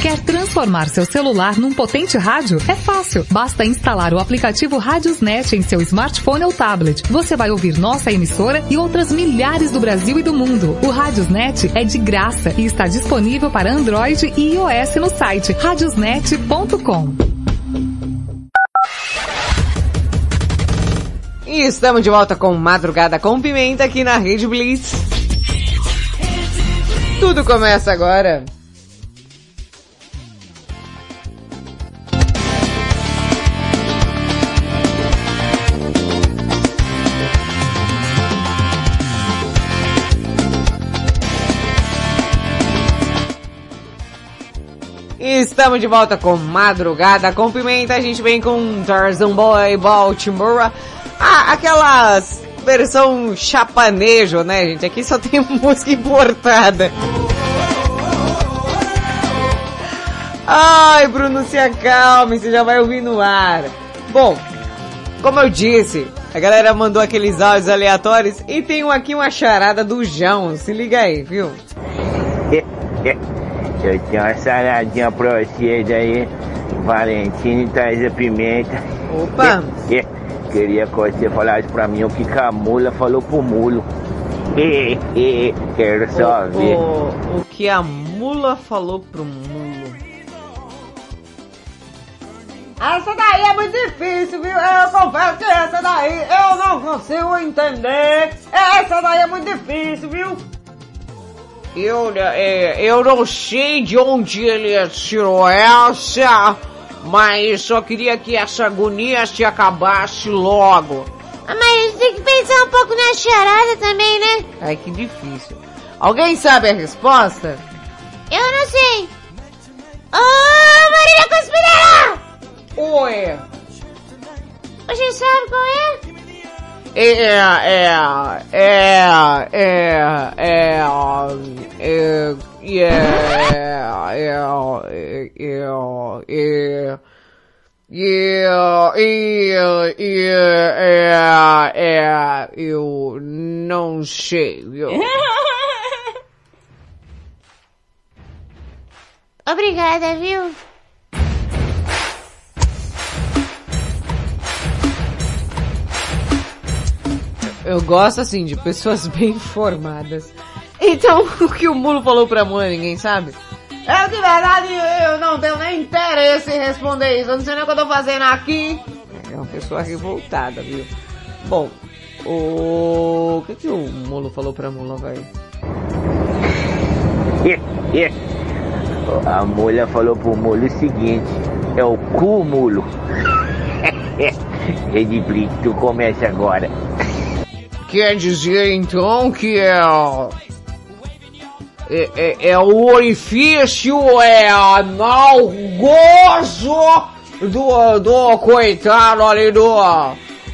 Quer transformar seu celular num potente rádio? É fácil. Basta instalar o aplicativo Radiosnet em seu smartphone ou tablet. Você vai ouvir nossa emissora e outras milhares do Brasil e do mundo. O Radiosnet é de graça e está disponível para Android e iOS no site radiosnet.com. E estamos de volta com Madrugada com Pimenta aqui na Rede Blitz. Tudo começa agora. Estamos de volta com Madrugada com Pimenta. A gente vem com Tarzan Boy Baltimore. Ah, aquelas versão chapanejo, né, gente? Aqui só tem música importada. Ai, Bruno, se acalme, você já vai ouvir no ar. Bom, como eu disse, a galera mandou aqueles áudios aleatórios e tem aqui uma charada do João. Se liga aí, viu? Eu tenho uma saladinha pra vocês aí. Valentine traz a pimenta. Opa! Queria que você falasse pra mim o que que a mula falou pro mulo. Quero só o, ver. o, o que a mula falou pro mulo. Essa daí é muito difícil, viu? Eu confesso que essa daí eu não consigo entender. Essa daí é muito difícil, viu? Eu, é, eu não sei de onde ele tirou essa, mas só queria que essa agonia se acabasse logo. Ah, mas tem que pensar um pouco na charada também, né? Ai, que difícil. Alguém sabe a resposta? Eu não sei. Ô, Marília Conspirada! Oi. Você sabe qual é? é, é, é, é, é, é, yeah, yeah, yeah, yeah. Eu não sei. Obrigada, viu? Eu gosto assim de pessoas bem informadas. Então, o que o mulo falou pra mãe, ninguém sabe? Eu de verdade eu não tenho nem interesse em responder isso. Eu não sei nem o que eu tô fazendo aqui. É uma pessoa revoltada, viu? Bom, o, o que que o mulo falou pra mula, velho? A mulher falou pro mulo o seguinte: é o cu, mulo. Rede Blitz, tu começa agora. Quer dizer então que é. É, é, é o orifício, é anal gozo do, do coitado ali do,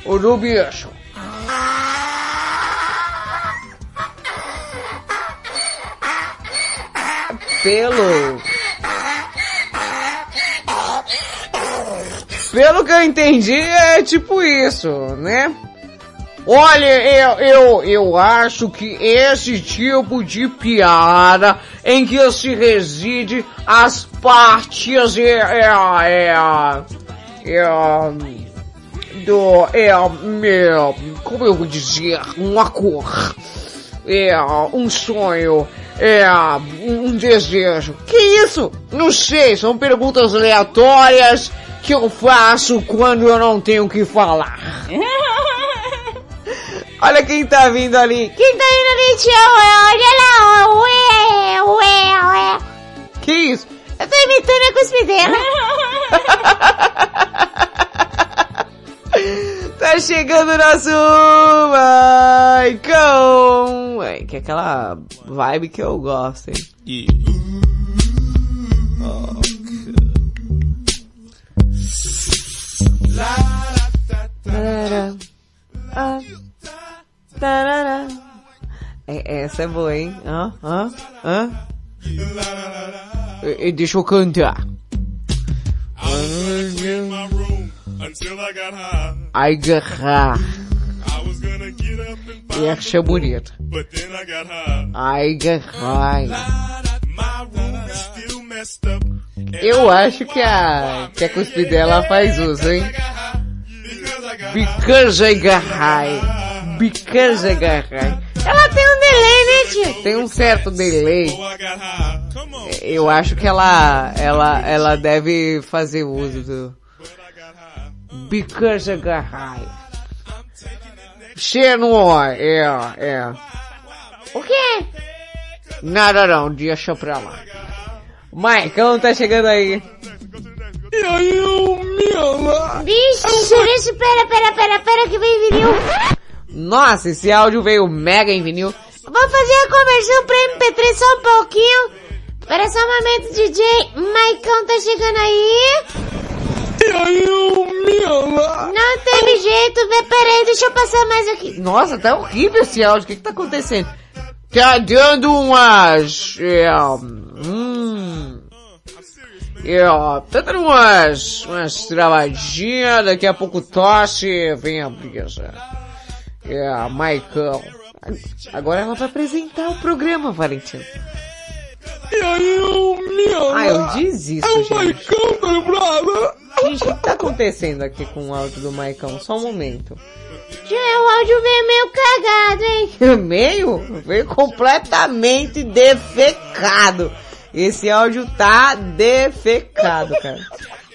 do bicho. Pelo. Pelo que eu entendi, é tipo isso, né? Olha, eu, eu, eu acho que esse tipo de piada em que se reside as partes é, é, é, é, do, é, é, como eu vou dizer, uma cor, é, um sonho, é, um desejo. Que isso? Não sei, são perguntas aleatórias que eu faço quando eu não tenho o que falar. Olha quem tá vindo ali. Quem tá indo ali, tio? Olha lá, ué, ué, ué. Que isso? Eu tô imitando a cuspidela. Tá chegando nosso Maicon! É, que é aquela vibe que eu gosto, hein? Tarará. Ah. Tarará. É, essa é boa, hein? Hã? Hã? Hã? E- Deixa eu cantar. Ai, garra. E acha bonito. Ai, garra. Eu acho que a, que a cuspidela faz uso, hein? Because I got high. Got high. Ela tem um delay, né, tio? Tem um certo delay. Eu acho que ela, ela, ela deve fazer uso do... Because I got high. Xenor, é, é. O quê? Nada não, deixa pra lá. Maicão tá chegando aí. E aí, meu... Deixa, pera, pera, pera, pera que vem vinil. Nossa, esse áudio veio mega em vinil. Vou fazer a conversão pra MP3 só um pouquinho. Espera só um momento, DJ. Maicão tá chegando aí. E aí, meu... Não teve jeito, vê, peraí, deixa eu passar mais aqui. Nossa, tá horrível esse áudio. O que que tá acontecendo? Tá dando umas... É, hum... É, tá dando umas... Umas travadinhas, daqui a pouco tosse, vem a brisa. É, Maicão. Agora ela vai apresentar o programa, Valentina. E aí, o meu... Ah, eu desisto, É o gente. Maicão, tá lembrado? Gente, o que tá acontecendo aqui com o áudio do Maicão? Só um momento. Tio, o áudio veio meio cagado, hein? Meio? Veio completamente defecado. Esse áudio tá defecado, cara.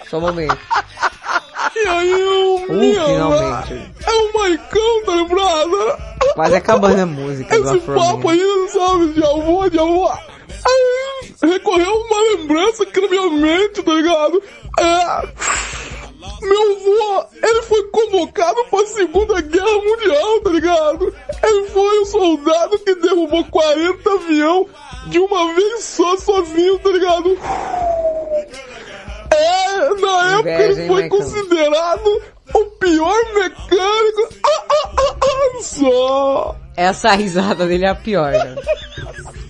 Só um momento. E aí, o Uh, meu... finalmente. É o Maicão, tá lembrado? Quase acabando a música do Esse Afro papo aí, sabe, de avô, de avó. Aí, recorreu uma lembrança aqui na minha mente, tá ligado? É... Meu avô, ele foi convocado pra Segunda Guerra Mundial, tá ligado? Ele foi o soldado que derrubou 40 avião de uma vez só, sozinho, tá ligado? É, na época ele foi considerado o pior mecânico. Ah, ah, ah, ah, só. Essa risada dele é a pior, né?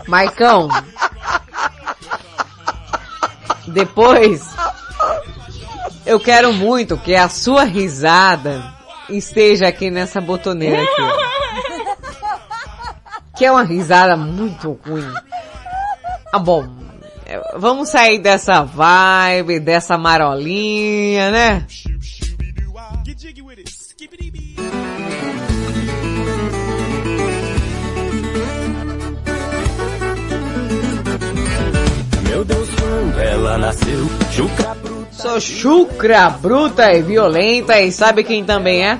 Maicão. Depois, eu quero muito que a sua risada esteja aqui nessa botoneira aqui. ó. Que é uma risada muito ruim. Ah, bom. É, Vamos sair dessa vibe, dessa marolinha, né? Meu Deus, quando ela nasceu, chucra Sou chucra, bruta e violenta e sabe quem também é?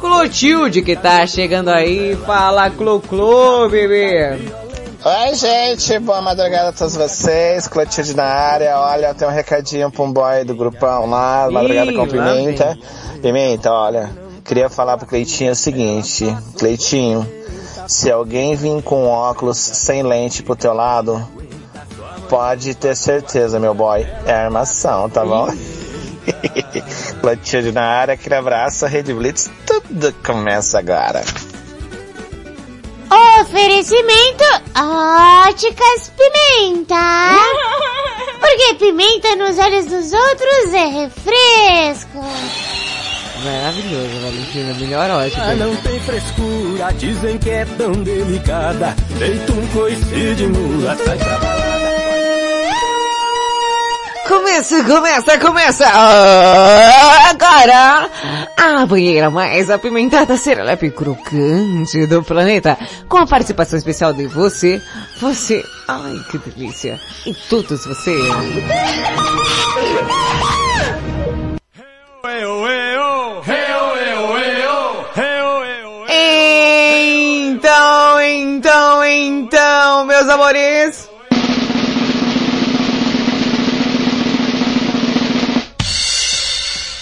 Clotilde que tá chegando aí, fala Clô, bebê. Oi, gente, boa madrugada a todos vocês. Clotilde na área. Olha, eu tenho um recadinho pra um boy do grupão lá, madrugada Ih, com pimenta. Pimenta, olha, queria falar pro Cleitinho o seguinte: Cleitinho, se alguém vir com óculos sem lente pro teu lado, pode ter certeza, meu boy, é armação, tá bom? Clotilde na área, aquele abraço, Rede Blitz, tudo começa agora. Oferecimento Óticas Pimenta. Porque pimenta nos olhos dos outros é refresco. Maravilhoso, Valentina. Melhor ótimo. Ah, não tem frescura, dizem que é tão delicada. Feito um coice de mula, sai pra balada. Começa, começa, começa! Ah, Agora, a banheira mais apimentada serelepe crocante do planeta, com a participação especial de você, você, ai que delícia, e todos vocês. Então, então, então, meus amores.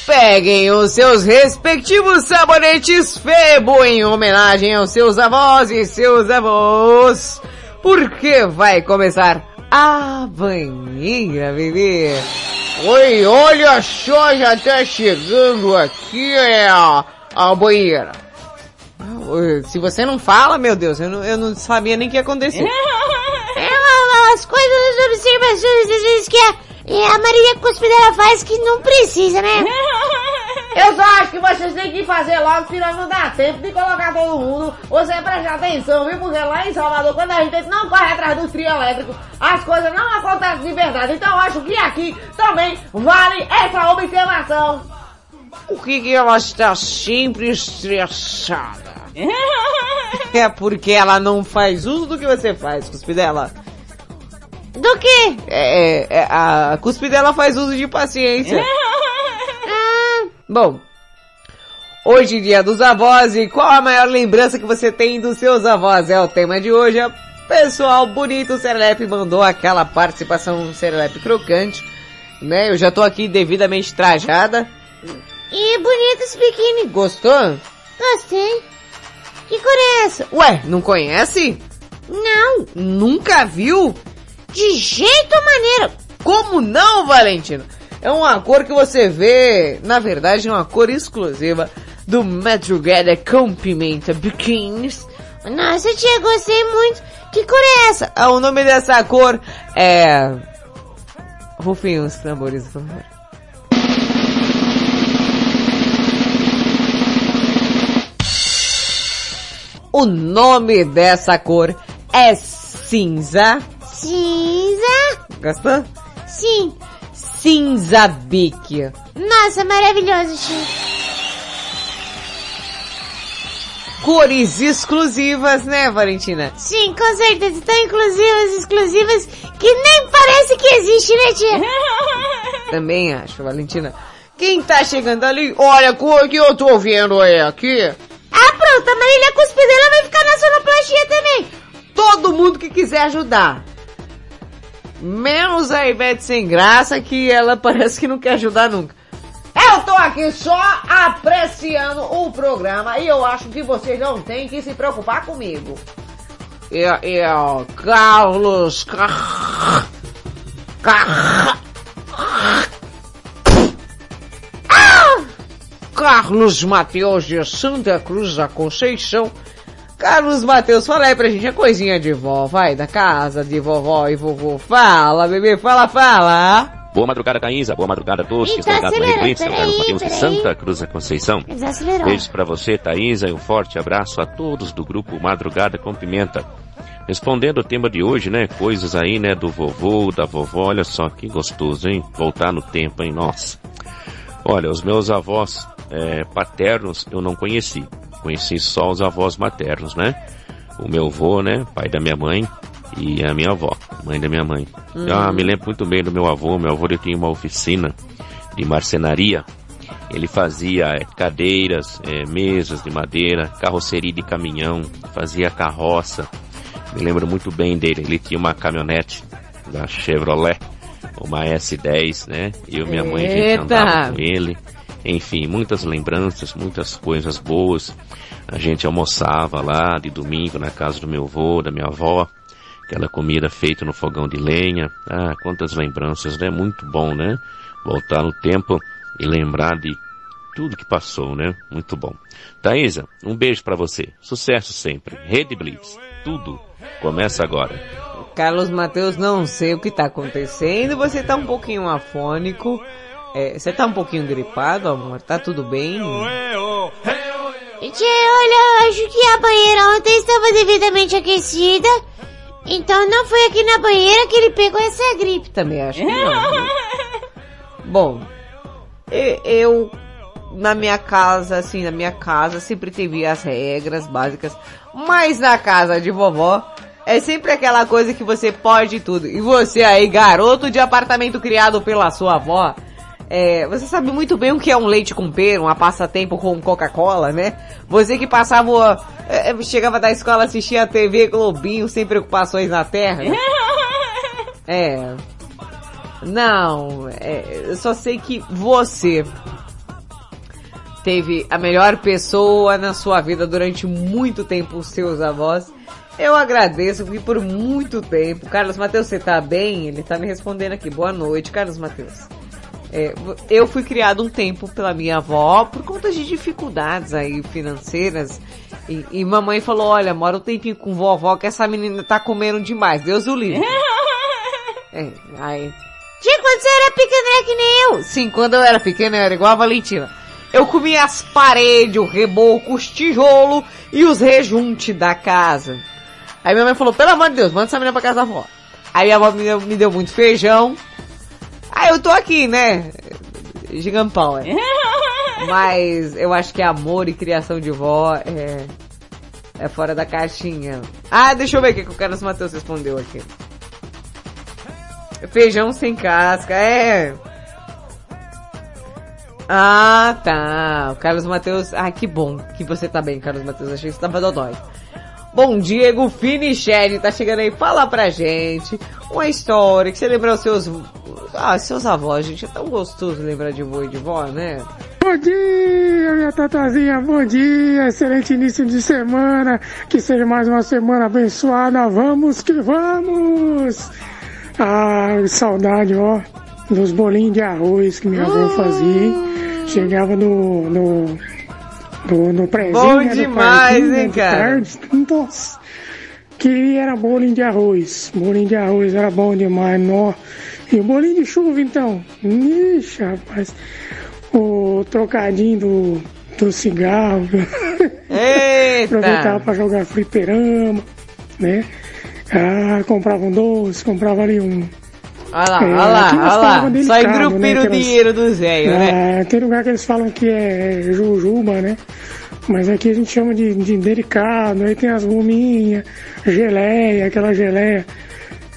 Peguem os seus respectivos sabonetes Febo em homenagem aos seus avós e seus avós, porque vai começar a banheira, bebê. Oi, olha só, já tá chegando aqui é a, a banheira. Se você não fala, meu Deus, eu não, eu não sabia nem que ia acontecer. É, as coisas, as observações, às vezes que a, é, a Maria Cuspidela faz que não precisa, né? Eu só acho que vocês têm que fazer logo, senão não dá tempo de colocar todo mundo. Você presta atenção, viu? Porque lá em Salvador, quando a gente não corre atrás do trio elétrico, as coisas não acontecem de verdade. Então eu acho que aqui também vale essa observação. Por que, que ela está sempre estressada? É porque ela não faz uso do que você faz, Cuspidela. Do quê? É, é, a Cuspidela faz uso de paciência. Bom, hoje é dia dos avós e qual a maior lembrança que você tem dos seus avós? É o tema de hoje. Pessoal bonito, o Serelepe mandou aquela participação Serelepe crocante, né? Eu já tô aqui devidamente trajada. E bonito esse biquíni. Gostou? Gostei. Que cor é essa? Ué, não conhece? Não. Nunca viu? De jeito maneiro. Como não, Valentina? É uma cor que você vê, na verdade, é uma cor exclusiva do Madrugada com Pimenta Bikinis. Nossa, tia, gostei muito. Que cor é essa? Ah, o nome dessa cor é... Rufem os tambores, por favor. O nome dessa cor é cinza. Cinza? Gostou? Sim. Cinza bique. Nossa, maravilhoso, tia. Cores exclusivas, né, Valentina? Sim, com certeza. Tão inclusivas, exclusivas, que nem parece que existe, né, tia? Também acho, Valentina. Quem tá chegando ali? Olha a cor que eu tô vendo é aqui. Ah, pronto, a Marília Cuspidela vai ficar na sonoplastia também. Todo mundo que quiser ajudar. Menos a Ivete sem graça, que ela parece que não quer ajudar nunca. Eu tô aqui só apreciando o programa e eu acho que vocês não têm que se preocupar comigo. E ó, Carlos... Car... Car... Ah! Carlos Mateus de Santa Cruz da Conceição. Carlos Mateus, fala aí pra gente a coisinha de vó, vai, da casa de vovó e vovô. Fala, bebê, fala, fala. Boa madrugada, Caísa. Boa madrugada a todos que estão ligados na Blitz. Eu Mateus de. Santa Cruz da Conceição. Beijos pra você, Thaisa, e um forte abraço a todos do grupo Madrugada com Pimenta. Respondendo o tema de hoje, né? Coisas aí, né? Do vovô, da vovó. Olha só, que gostoso, hein? Voltar no tempo, hein? Nossa. Olha, os meus avós é, paternos eu não conheci. Conheci só os avós maternos, né? O meu avô, né? Pai da minha mãe. E a minha avó, mãe da minha mãe. Hum. Ah, me lembro muito bem do meu avô. Meu avô ele tinha uma oficina de marcenaria. Ele fazia é, cadeiras, é, mesas de madeira, carroceria de caminhão, fazia carroça, Me lembro muito bem dele. Ele tinha uma caminhonete da Chevrolet, uma S10, né? Eu e minha mãe a gente andava com ele. Enfim, muitas lembranças, muitas coisas boas. A gente almoçava lá de domingo na casa do meu avô, da minha avó. Aquela comida feita no fogão de lenha. Ah, quantas lembranças, né? Muito bom, né? Voltar no tempo e lembrar de tudo que passou, né? Muito bom. Thaisa, um beijo pra você. Sucesso sempre. Rede Blitz. Tudo começa agora. Carlos Mateus, não sei o que tá acontecendo. Você tá um pouquinho afônico. É, você tá um pouquinho gripado, amor? Tá tudo bem? Tchê, olha, eu acho que a banheira ontem estava devidamente aquecida. Então não foi aqui na banheira que ele pegou essa gripe. Também acho que não. Bom, eu na minha casa, assim, na minha casa sempre teve as regras básicas, mas na casa de vovó é sempre aquela coisa que você pode tudo. E você aí, garoto de apartamento criado pela sua avó, é, você sabe muito bem o que é um leite com pera, uma passatempo com Coca-Cola, né? Você que passava, é, é, chegava da escola, assistia a TV Globinho sem preocupações na terra. É. Não, é, eu só sei que você teve a melhor pessoa na sua vida durante muito tempo, os seus avós. Eu agradeço, porque por muito tempo. Carlos Mateus, você tá bem? Ele tá me respondendo aqui. Boa noite, Carlos Mateus. É, eu fui criado um tempo pela minha avó por conta de dificuldades aí financeiras. E, e mamãe falou, olha, mora um tempinho com vovó que essa menina tá comendo demais. Deus o livre. É, aí. Tia, quando você era pequena era que nem eu. Sim, quando eu era pequena eu era igual a Valentina. Eu comia as paredes, o reboco, os tijolos e os rejuntes da casa. Aí minha mãe falou, pelo amor de Deus, manda essa menina pra casa da avó. Aí minha avó me deu, me deu muito feijão. Aí eu tô aqui, né? Gigampão, é. Mas eu acho que amor e criação de vó é, é fora da caixinha. Ah, deixa eu ver o que, que o Carlos Matheus respondeu aqui. Feijão sem casca, é. Ah, tá. O Carlos Matheus. Ah, que bom que você tá bem, Carlos Matheus. Achei que você tava dodói. Bom, Diego Finiched tá chegando aí. Fala pra gente uma história que você lembrou os seus. Ah, seus avós, gente. É tão gostoso lembrar de vô e de vó, né? Bom dia, minha tatazinha, bom dia, excelente início de semana, que seja mais uma semana abençoada, vamos que vamos! Ah, saudade, ó, dos bolinhos de arroz que minha avó fazia, hein? Chegava no, no, prezinho, Bom né, demais, hein, cara? tarde. Nossa, queria era bolinho de arroz, bolinho de arroz era bom demais, nó. E o bolinho de chuva, então? Ixi, rapaz, o trocadinho do, do cigarro. Eita! Aproveitava pra jogar fliperama, né? Ah, comprava um doce, comprava ali um. Olha lá, É, olha lá, olha lá. Só engrupir né, o dinheiro do Zé, né? Ah, tem lugar que eles falam que é jujuba, né? Mas aqui a gente chama de, de delicado, aí tem as gominhas, geleia, aquela geleia.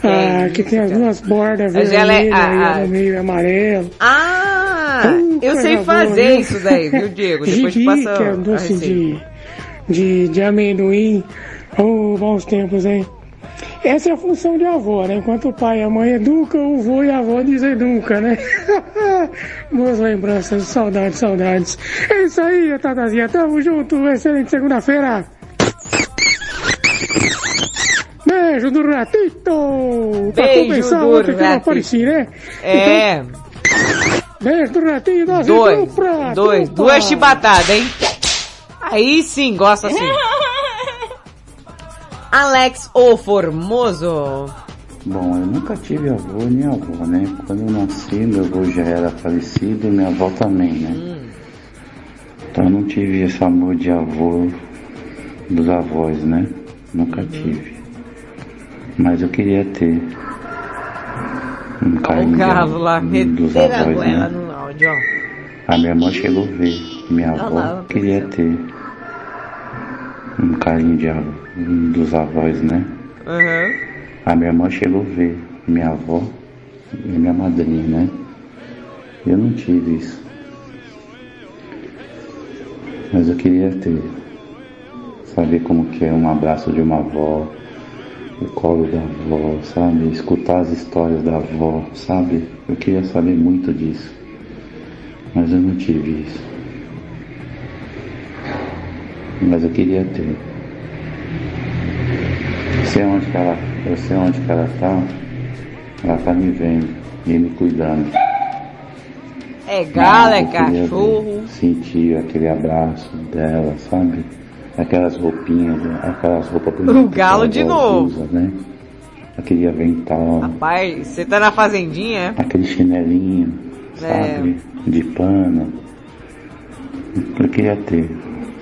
ah, que tem as duas bordas A vermelhas ah, e ah. no meio amarelo. Ah, eu sei boa, fazer viu? isso daí, viu, Diego? Depois te Gibi, passa que é a doce de, de, de amendoim. Oh, bons tempos, hein? Essa é a função de avó, né? Enquanto o pai e a mãe educam, o vô e a avó deseducam, né? Boas lembranças, saudades, saudades. É isso aí, Tatazinha. Tamo junto. Excelente segunda-feira. Beijo do ratito! Pra Beijo compensar do que eu ratito. apareci, né? É, Então, beijo do ratinho, dois, dupla, dois, dupla. duas chibatadas, hein? Aí sim, gosta assim. Alex O Formoso. Bom, eu nunca tive avô nem avó, né? Quando eu nasci, meu avô já era falecido e minha avó também, né? Então eu não tive esse amor de avô dos avós, né? Nunca tive. Mas eu queria ter um carinho O avô- lá, dos avós, né? no áudio, ó. A minha irmã chegou a ver. Minha avó queria ter um carinho de avô, dos avós, né? Aham. A minha irmã chegou a ver minha avó e minha madrinha, né? Eu não tive isso. Mas eu queria ter. Saber como que é um abraço de uma avó, o colo da avó, sabe? Escutar as histórias da avó, sabe? Eu queria saber muito disso, mas eu não tive isso. Mas eu queria ter. Eu sei onde que ela, eu sei onde que ela tá. Ela tá me vendo e me cuidando. É galo, é cachorro. Sentir aquele abraço dela, sabe? Aquelas roupinhas, aquelas roupas bonitas. O galo de novo. Usa, né? Aquele avental, Pai, você tá na fazendinha, aquele chinelinho, É. sabe? De pano. Eu queria ter,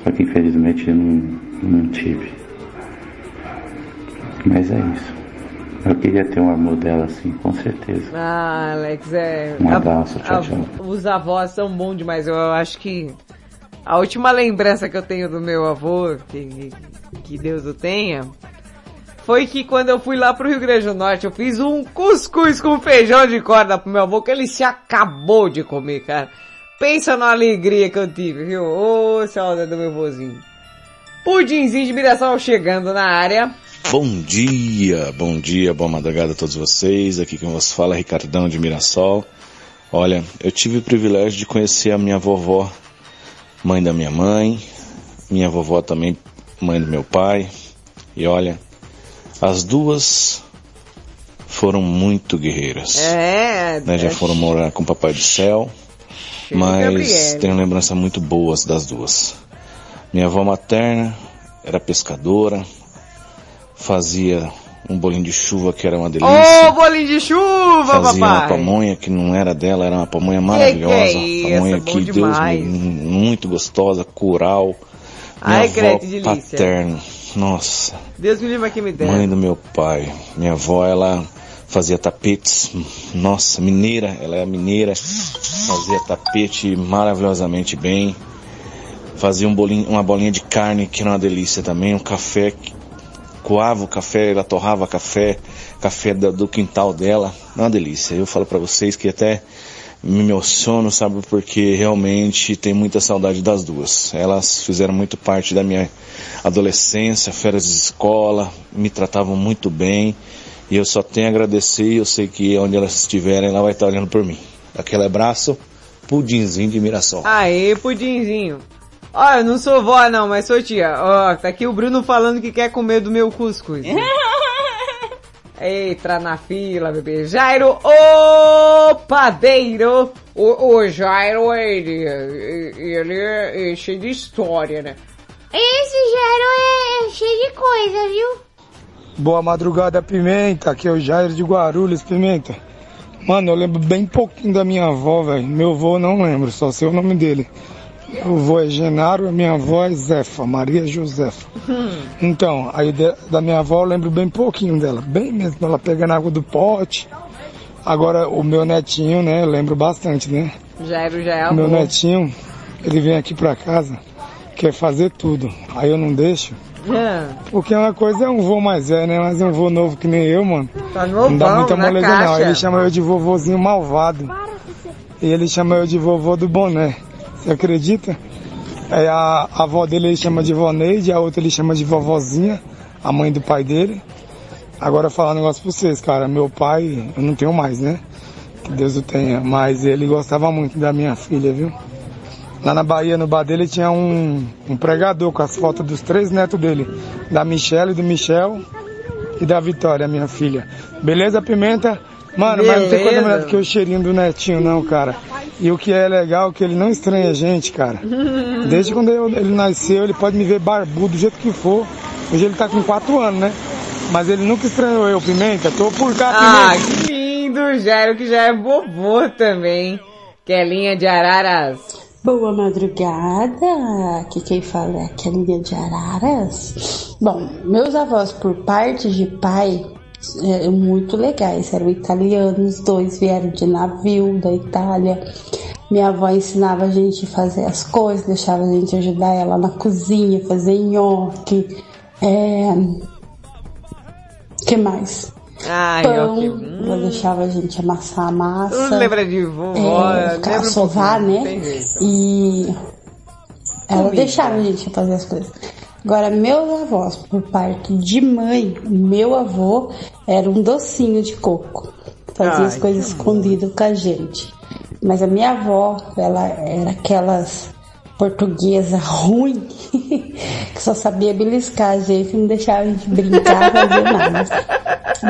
só que infelizmente eu não, não tive. Mas é isso. Eu queria ter um amor dela assim, com certeza. Ah, Alex, é. Um abraço, tchau, tchau. Os avós são bons demais. Eu acho que a última lembrança que eu tenho do meu avô, que, que Deus o tenha, foi que quando eu fui lá pro Rio Grande do Norte, eu fiz um cuscuz com feijão de corda pro meu avô, que ele se acabou de comer, cara. Pensa na alegria que eu tive, viu? Ô, saudade do meu vozinho. Pudinzinho de Mirassol chegando na área. Bom dia, bom dia, boa madrugada a todos vocês. Aqui quem vos fala é Ricardão de Mirassol. Olha, eu tive o privilégio de conhecer a minha vovó, mãe da minha mãe, minha vovó também, mãe do meu pai. E olha, as duas foram muito guerreiras. É, né? Já é foram morar com o Papai do Céu, mas tenho lembranças muito boas das duas. Minha avó materna era pescadora, fazia um bolinho de chuva que era uma delícia. Ô, bolinho de chuva, Fazia uma papai! pamonha que não era dela, era uma pamonha Que maravilhosa. que é isso? pamonha Bom que Deus demais. me- muito gostosa. Minha Ai, que delícia. paterna. Nossa, Deus me livre que me der. mãe do meu pai. Minha avó, ela fazia tapetes. Nossa, mineira, ela é mineira. Fazia tapete maravilhosamente bem. Fazia um bolinho, uma bolinha de carne que era uma delícia também. Um café, que- coava o café, ela torrava café, café do, quintal dela. Uma delícia. Eu falo pra vocês que até me emociono, sabe? Porque realmente tem muita saudade das duas. Elas fizeram muito parte da minha adolescência, férias de escola, me tratavam muito bem. E eu só tenho a agradecer eu sei que onde elas estiverem, ela vai estar olhando por mim. Aquele abraço, pudinzinho de Mirassol. Aê, pudinzinho. Ó, eu não sou vó não, mas sou tia. Ó, tá aqui o Bruno falando que quer comer do meu cuscuz. Entra na fila, bebê. Jairo, o padeiro. O, o Jairo, ele, ele é cheio de história, né? Esse Jairo é cheio de coisa, viu? Boa madrugada, Pimenta. Aqui é o Jair de Guarulhos, Pimenta. Mano, eu lembro bem pouquinho da minha avó, velho. Meu avô não lembro, só sei o nome dele. Meu avô é Genaro, a minha avó é Zefa, Maria Josefa. Então, aí de- da minha avó eu lembro bem pouquinho dela, bem mesmo, ela pegando água do pote. Agora, o meu netinho, né, eu lembro bastante, né? Jairo já é O meu netinho, ele vem aqui pra casa, quer fazer tudo. Aí eu não deixo. Ah, Porque uma coisa é um vô mais velho, né? Mas um vô novo que nem eu, mano. Tá não dá novão, muita moleza não. Ele chama eu de vovozinho malvado. E ele chama eu de vovô do boné. Você acredita? É, a, a avó dele ele chama de voneide, a outra ele chama de vovozinha, a mãe do pai dele. Agora falar um negócio pra vocês, cara. Meu pai, eu não tenho mais, né? Que Deus o tenha. Mas ele gostava muito da minha filha, viu? Lá na Bahia, no bar dele, tinha um, um pregador com as fotos dos três netos dele. Da Michelle, do Michel e da Vitória, minha filha. Beleza, Pimenta? Mano, mas não tem coisa Beleza. melhor do que o cheirinho do netinho, não, cara. E o que é legal é que ele não estranha a gente, cara. Desde quando eu- ele nasceu, ele pode me ver barbudo do jeito que for. Hoje ele tá com quatro anos, né? Mas ele nunca estranhou eu, Pimenta. Tô por cá, Ah, Pimenta. que lindo, Jairo, que já é vovô também. Kelinha de Araras. Boa madrugada, aqui quem fala é a Kelinha de Araras. Bom, meus avós por parte de pai eram muito legais, eram italianos, dois vieram de navio da Itália. Minha avó ensinava a gente a fazer as coisas, deixava a gente ajudar ela na cozinha, fazer nhoque. É... que mais? Ai, Pão, ok. ela deixava a gente amassar a massa. Lembra de vovó, É, lembra um né? E ela Comida. deixava a gente fazer as coisas. Agora, meus avós, por parte de mãe, meu avô era um docinho de coco. Fazia Ai, as coisas escondido com a gente. Mas a minha avó, ela era aquelas portuguesa ruim que só sabia beliscar a gente, não deixava a gente brincar, fazer nada.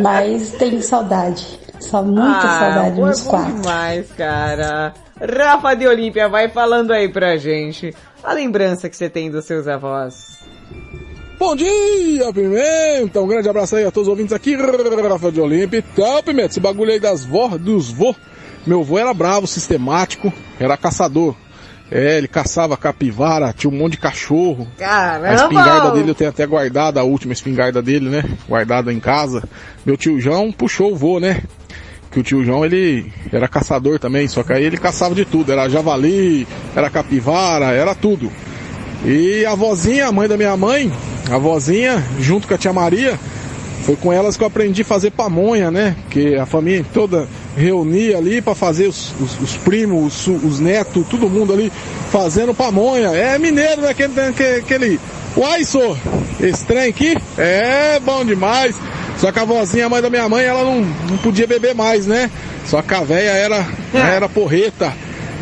Mas tenho saudade. Só muita Ah, saudade é nos bom quatro. demais, cara. Rafa de Olímpia, vai falando aí pra gente a lembrança que você tem dos seus avós. Bom dia, Pimenta! Um grande abraço aí a todos os ouvintes aqui, Rafa de Olímpia. Então, Pimenta, esse bagulho aí das vó, dos vô. Meu vô era bravo, sistemático, era caçador. É, ele caçava capivara, tinha um monte de cachorro. Caramba! A espingarda dele eu tenho até guardada, a última espingarda dele, né? Guardada em casa. Meu tio João puxou o vô, né? Que o tio João, ele era caçador também, só que aí ele caçava de tudo. Era javali, era capivara, era tudo. E a vozinha, a mãe da minha mãe, a vozinha, junto com a tia Maria, foi com elas que eu aprendi a fazer pamonha, né? Que a família toda reunia ali para fazer os, os- os primos, os, os netos, todo mundo ali fazendo pamonha. É mineiro, né? Aquele, aquele, aquele... Uai, sô, esse trem aqui é bom demais. Só que a vozinha, a mãe da minha mãe, ela não, não podia beber mais, né? Só que a véia era, era porreta.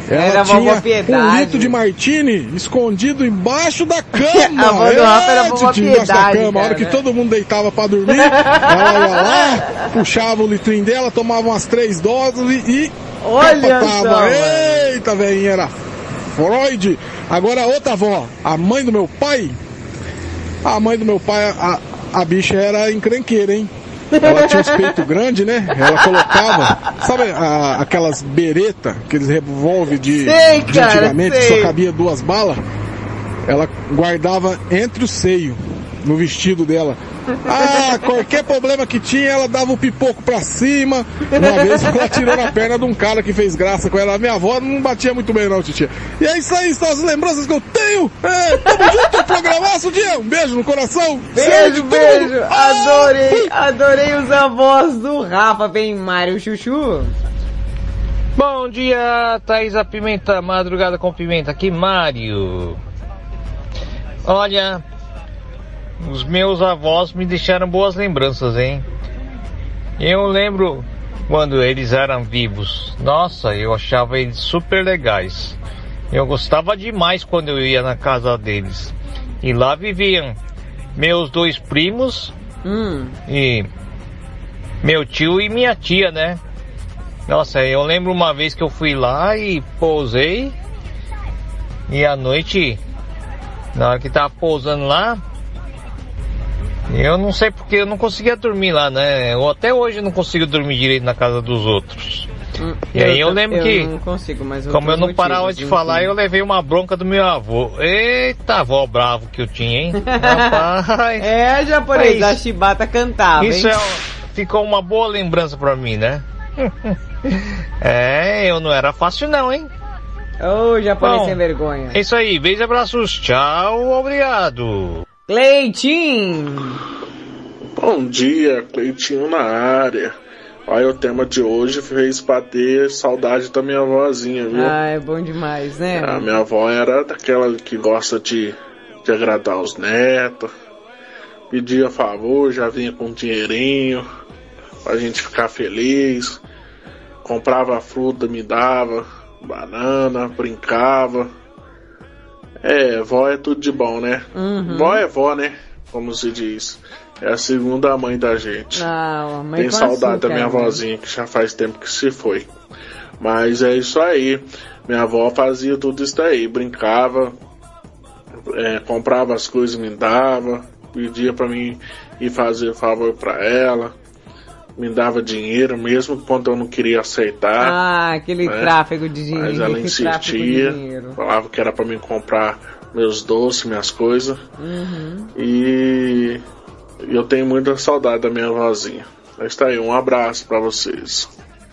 Ela Era tinha um Piedade. litro de martini escondido embaixo da cama. A avó do Rafa era tio, embaixo da Piedade, cama. A hora cara. que todo mundo deitava pra dormir, ela ia lá, puxava o litrinho dela, tomava umas três doses e... Olha capotava. só. Eita, velhinha, era Freud. Agora a outra avó, a mãe do meu pai, a mãe do meu pai, a, a bicha era encrenqueira, hein? Ela tinha os peitos grandes, né? Ela colocava, sabe a- aquelas bereta, aqueles revólver de, Sei, de cara, antigamente, que sei. só cabia duas balas? Ela guardava entre o seio, no vestido dela. Ah, qualquer problema que tinha, ela dava o pipoco pra cima. Uma vez ela atirou na perna de um cara que fez graça com ela. Minha avó não batia muito bem não, titia. E é isso aí, são as lembranças que eu tenho. É, tamo junto, programaço, dia. Um beijo no coração. Beijo, beijo! mundo. Adorei, adorei os avós do Rafa. Vem Mário Chuchu. Bom dia, Thaís a Pimenta, madrugada com pimenta, aqui Mário. Olha, os meus avós me deixaram boas lembranças, hein? Eu lembro quando eles eram vivos. Nossa, eu achava eles super legais. Eu gostava demais quando eu ia na casa deles. E lá viviam meus dois primos e meu tio e minha tia, né? Nossa, eu lembro uma vez que eu fui lá e pousei. E à noite, na hora que tava pousando lá, eu não sei porque eu não conseguia dormir lá, né? Eu até hoje não consigo dormir direito na casa dos outros. E aí eu lembro eu que, não consigo, como eu não parava de falar, eu levei uma bronca do meu avô. Eita, avó bravo que eu tinha, hein? Rapaz. É, japonês, a Chibata cantava, Isso hein? é, ficou uma boa lembrança pra mim, né? é, eu não era fácil não, hein? Ô, japonês Bom, sem vergonha. É isso aí, beijos e abraços, tchau, obrigado. Cleitinho! Bom dia, Cleitinho na área. Olha, o tema de hoje fez bater saudade da minha avózinha, viu? Ah, é bom demais, né? A minha avó era daquela que gosta de, de agradar os netos. Pedia favor, já vinha com um dinheirinho pra gente ficar feliz. Comprava fruta, me dava, banana, brincava. É, vó é tudo de bom, né? Uhum. Vó é vó, né? Como se diz. É a segunda mãe da gente. Ah, mãe Tem saudade açúcar, da minha né? avózinha, que já faz tempo que se foi. Mas é isso aí. Minha avó fazia tudo isso daí. Brincava, é, comprava as coisas, me dava, pedia pra mim ir fazer favor pra ela. Me dava dinheiro, mesmo quando eu não queria aceitar. Ah, aquele né? tráfego de dinheiro. Mas ela insistia, falava que era pra mim comprar meus doces, minhas coisas. Uhum. E eu tenho muita saudade da minha vozinha. Mas tá aí, um abraço pra vocês.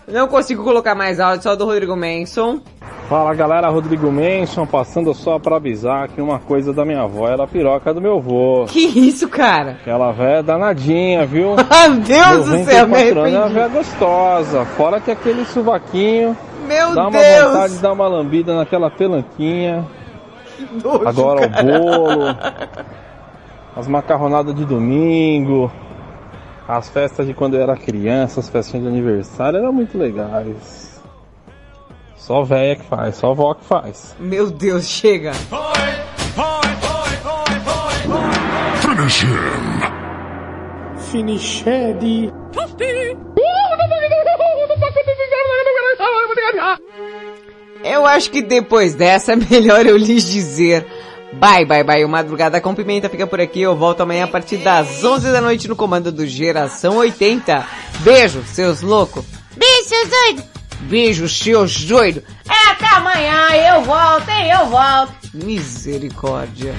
Não consigo colocar mais áudio, só do Rodrigo Manson. Fala galera, Rodrigo Menson, passando só pra avisar que uma coisa da minha avó era a piroca do meu avô. Que isso, cara? Aquela véia danadinha, viu? Meu Deus do céu, me 94 anos, é uma arrependi. véia gostosa. Fora que aquele suvaquinho Meu dá uma Deus! vontade de dar uma lambida naquela pelanquinha. Nojo, Agora cara. o bolo. As macarronadas de domingo, as festas de quando eu era criança, as festinhas de aniversário eram muito legais. Só véia que faz, só vó que faz. Meu Deus, chega. Finish him. Finiched. Eu acho que depois dessa é melhor eu lhes dizer. Bye, bye, bye. O Madrugada com Pimenta fica por aqui. Eu volto amanhã a partir das 11 da noite no comando do Geração 80. Beijo, seus loucos. Beijo, seus doidos. Beijo, seus doidos. É até amanhã, eu volto, hein, eu volto. Misericórdia.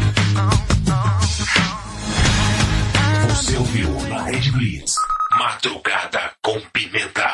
Você ouviu na Rede Blitz. Madrugada com Pimenta.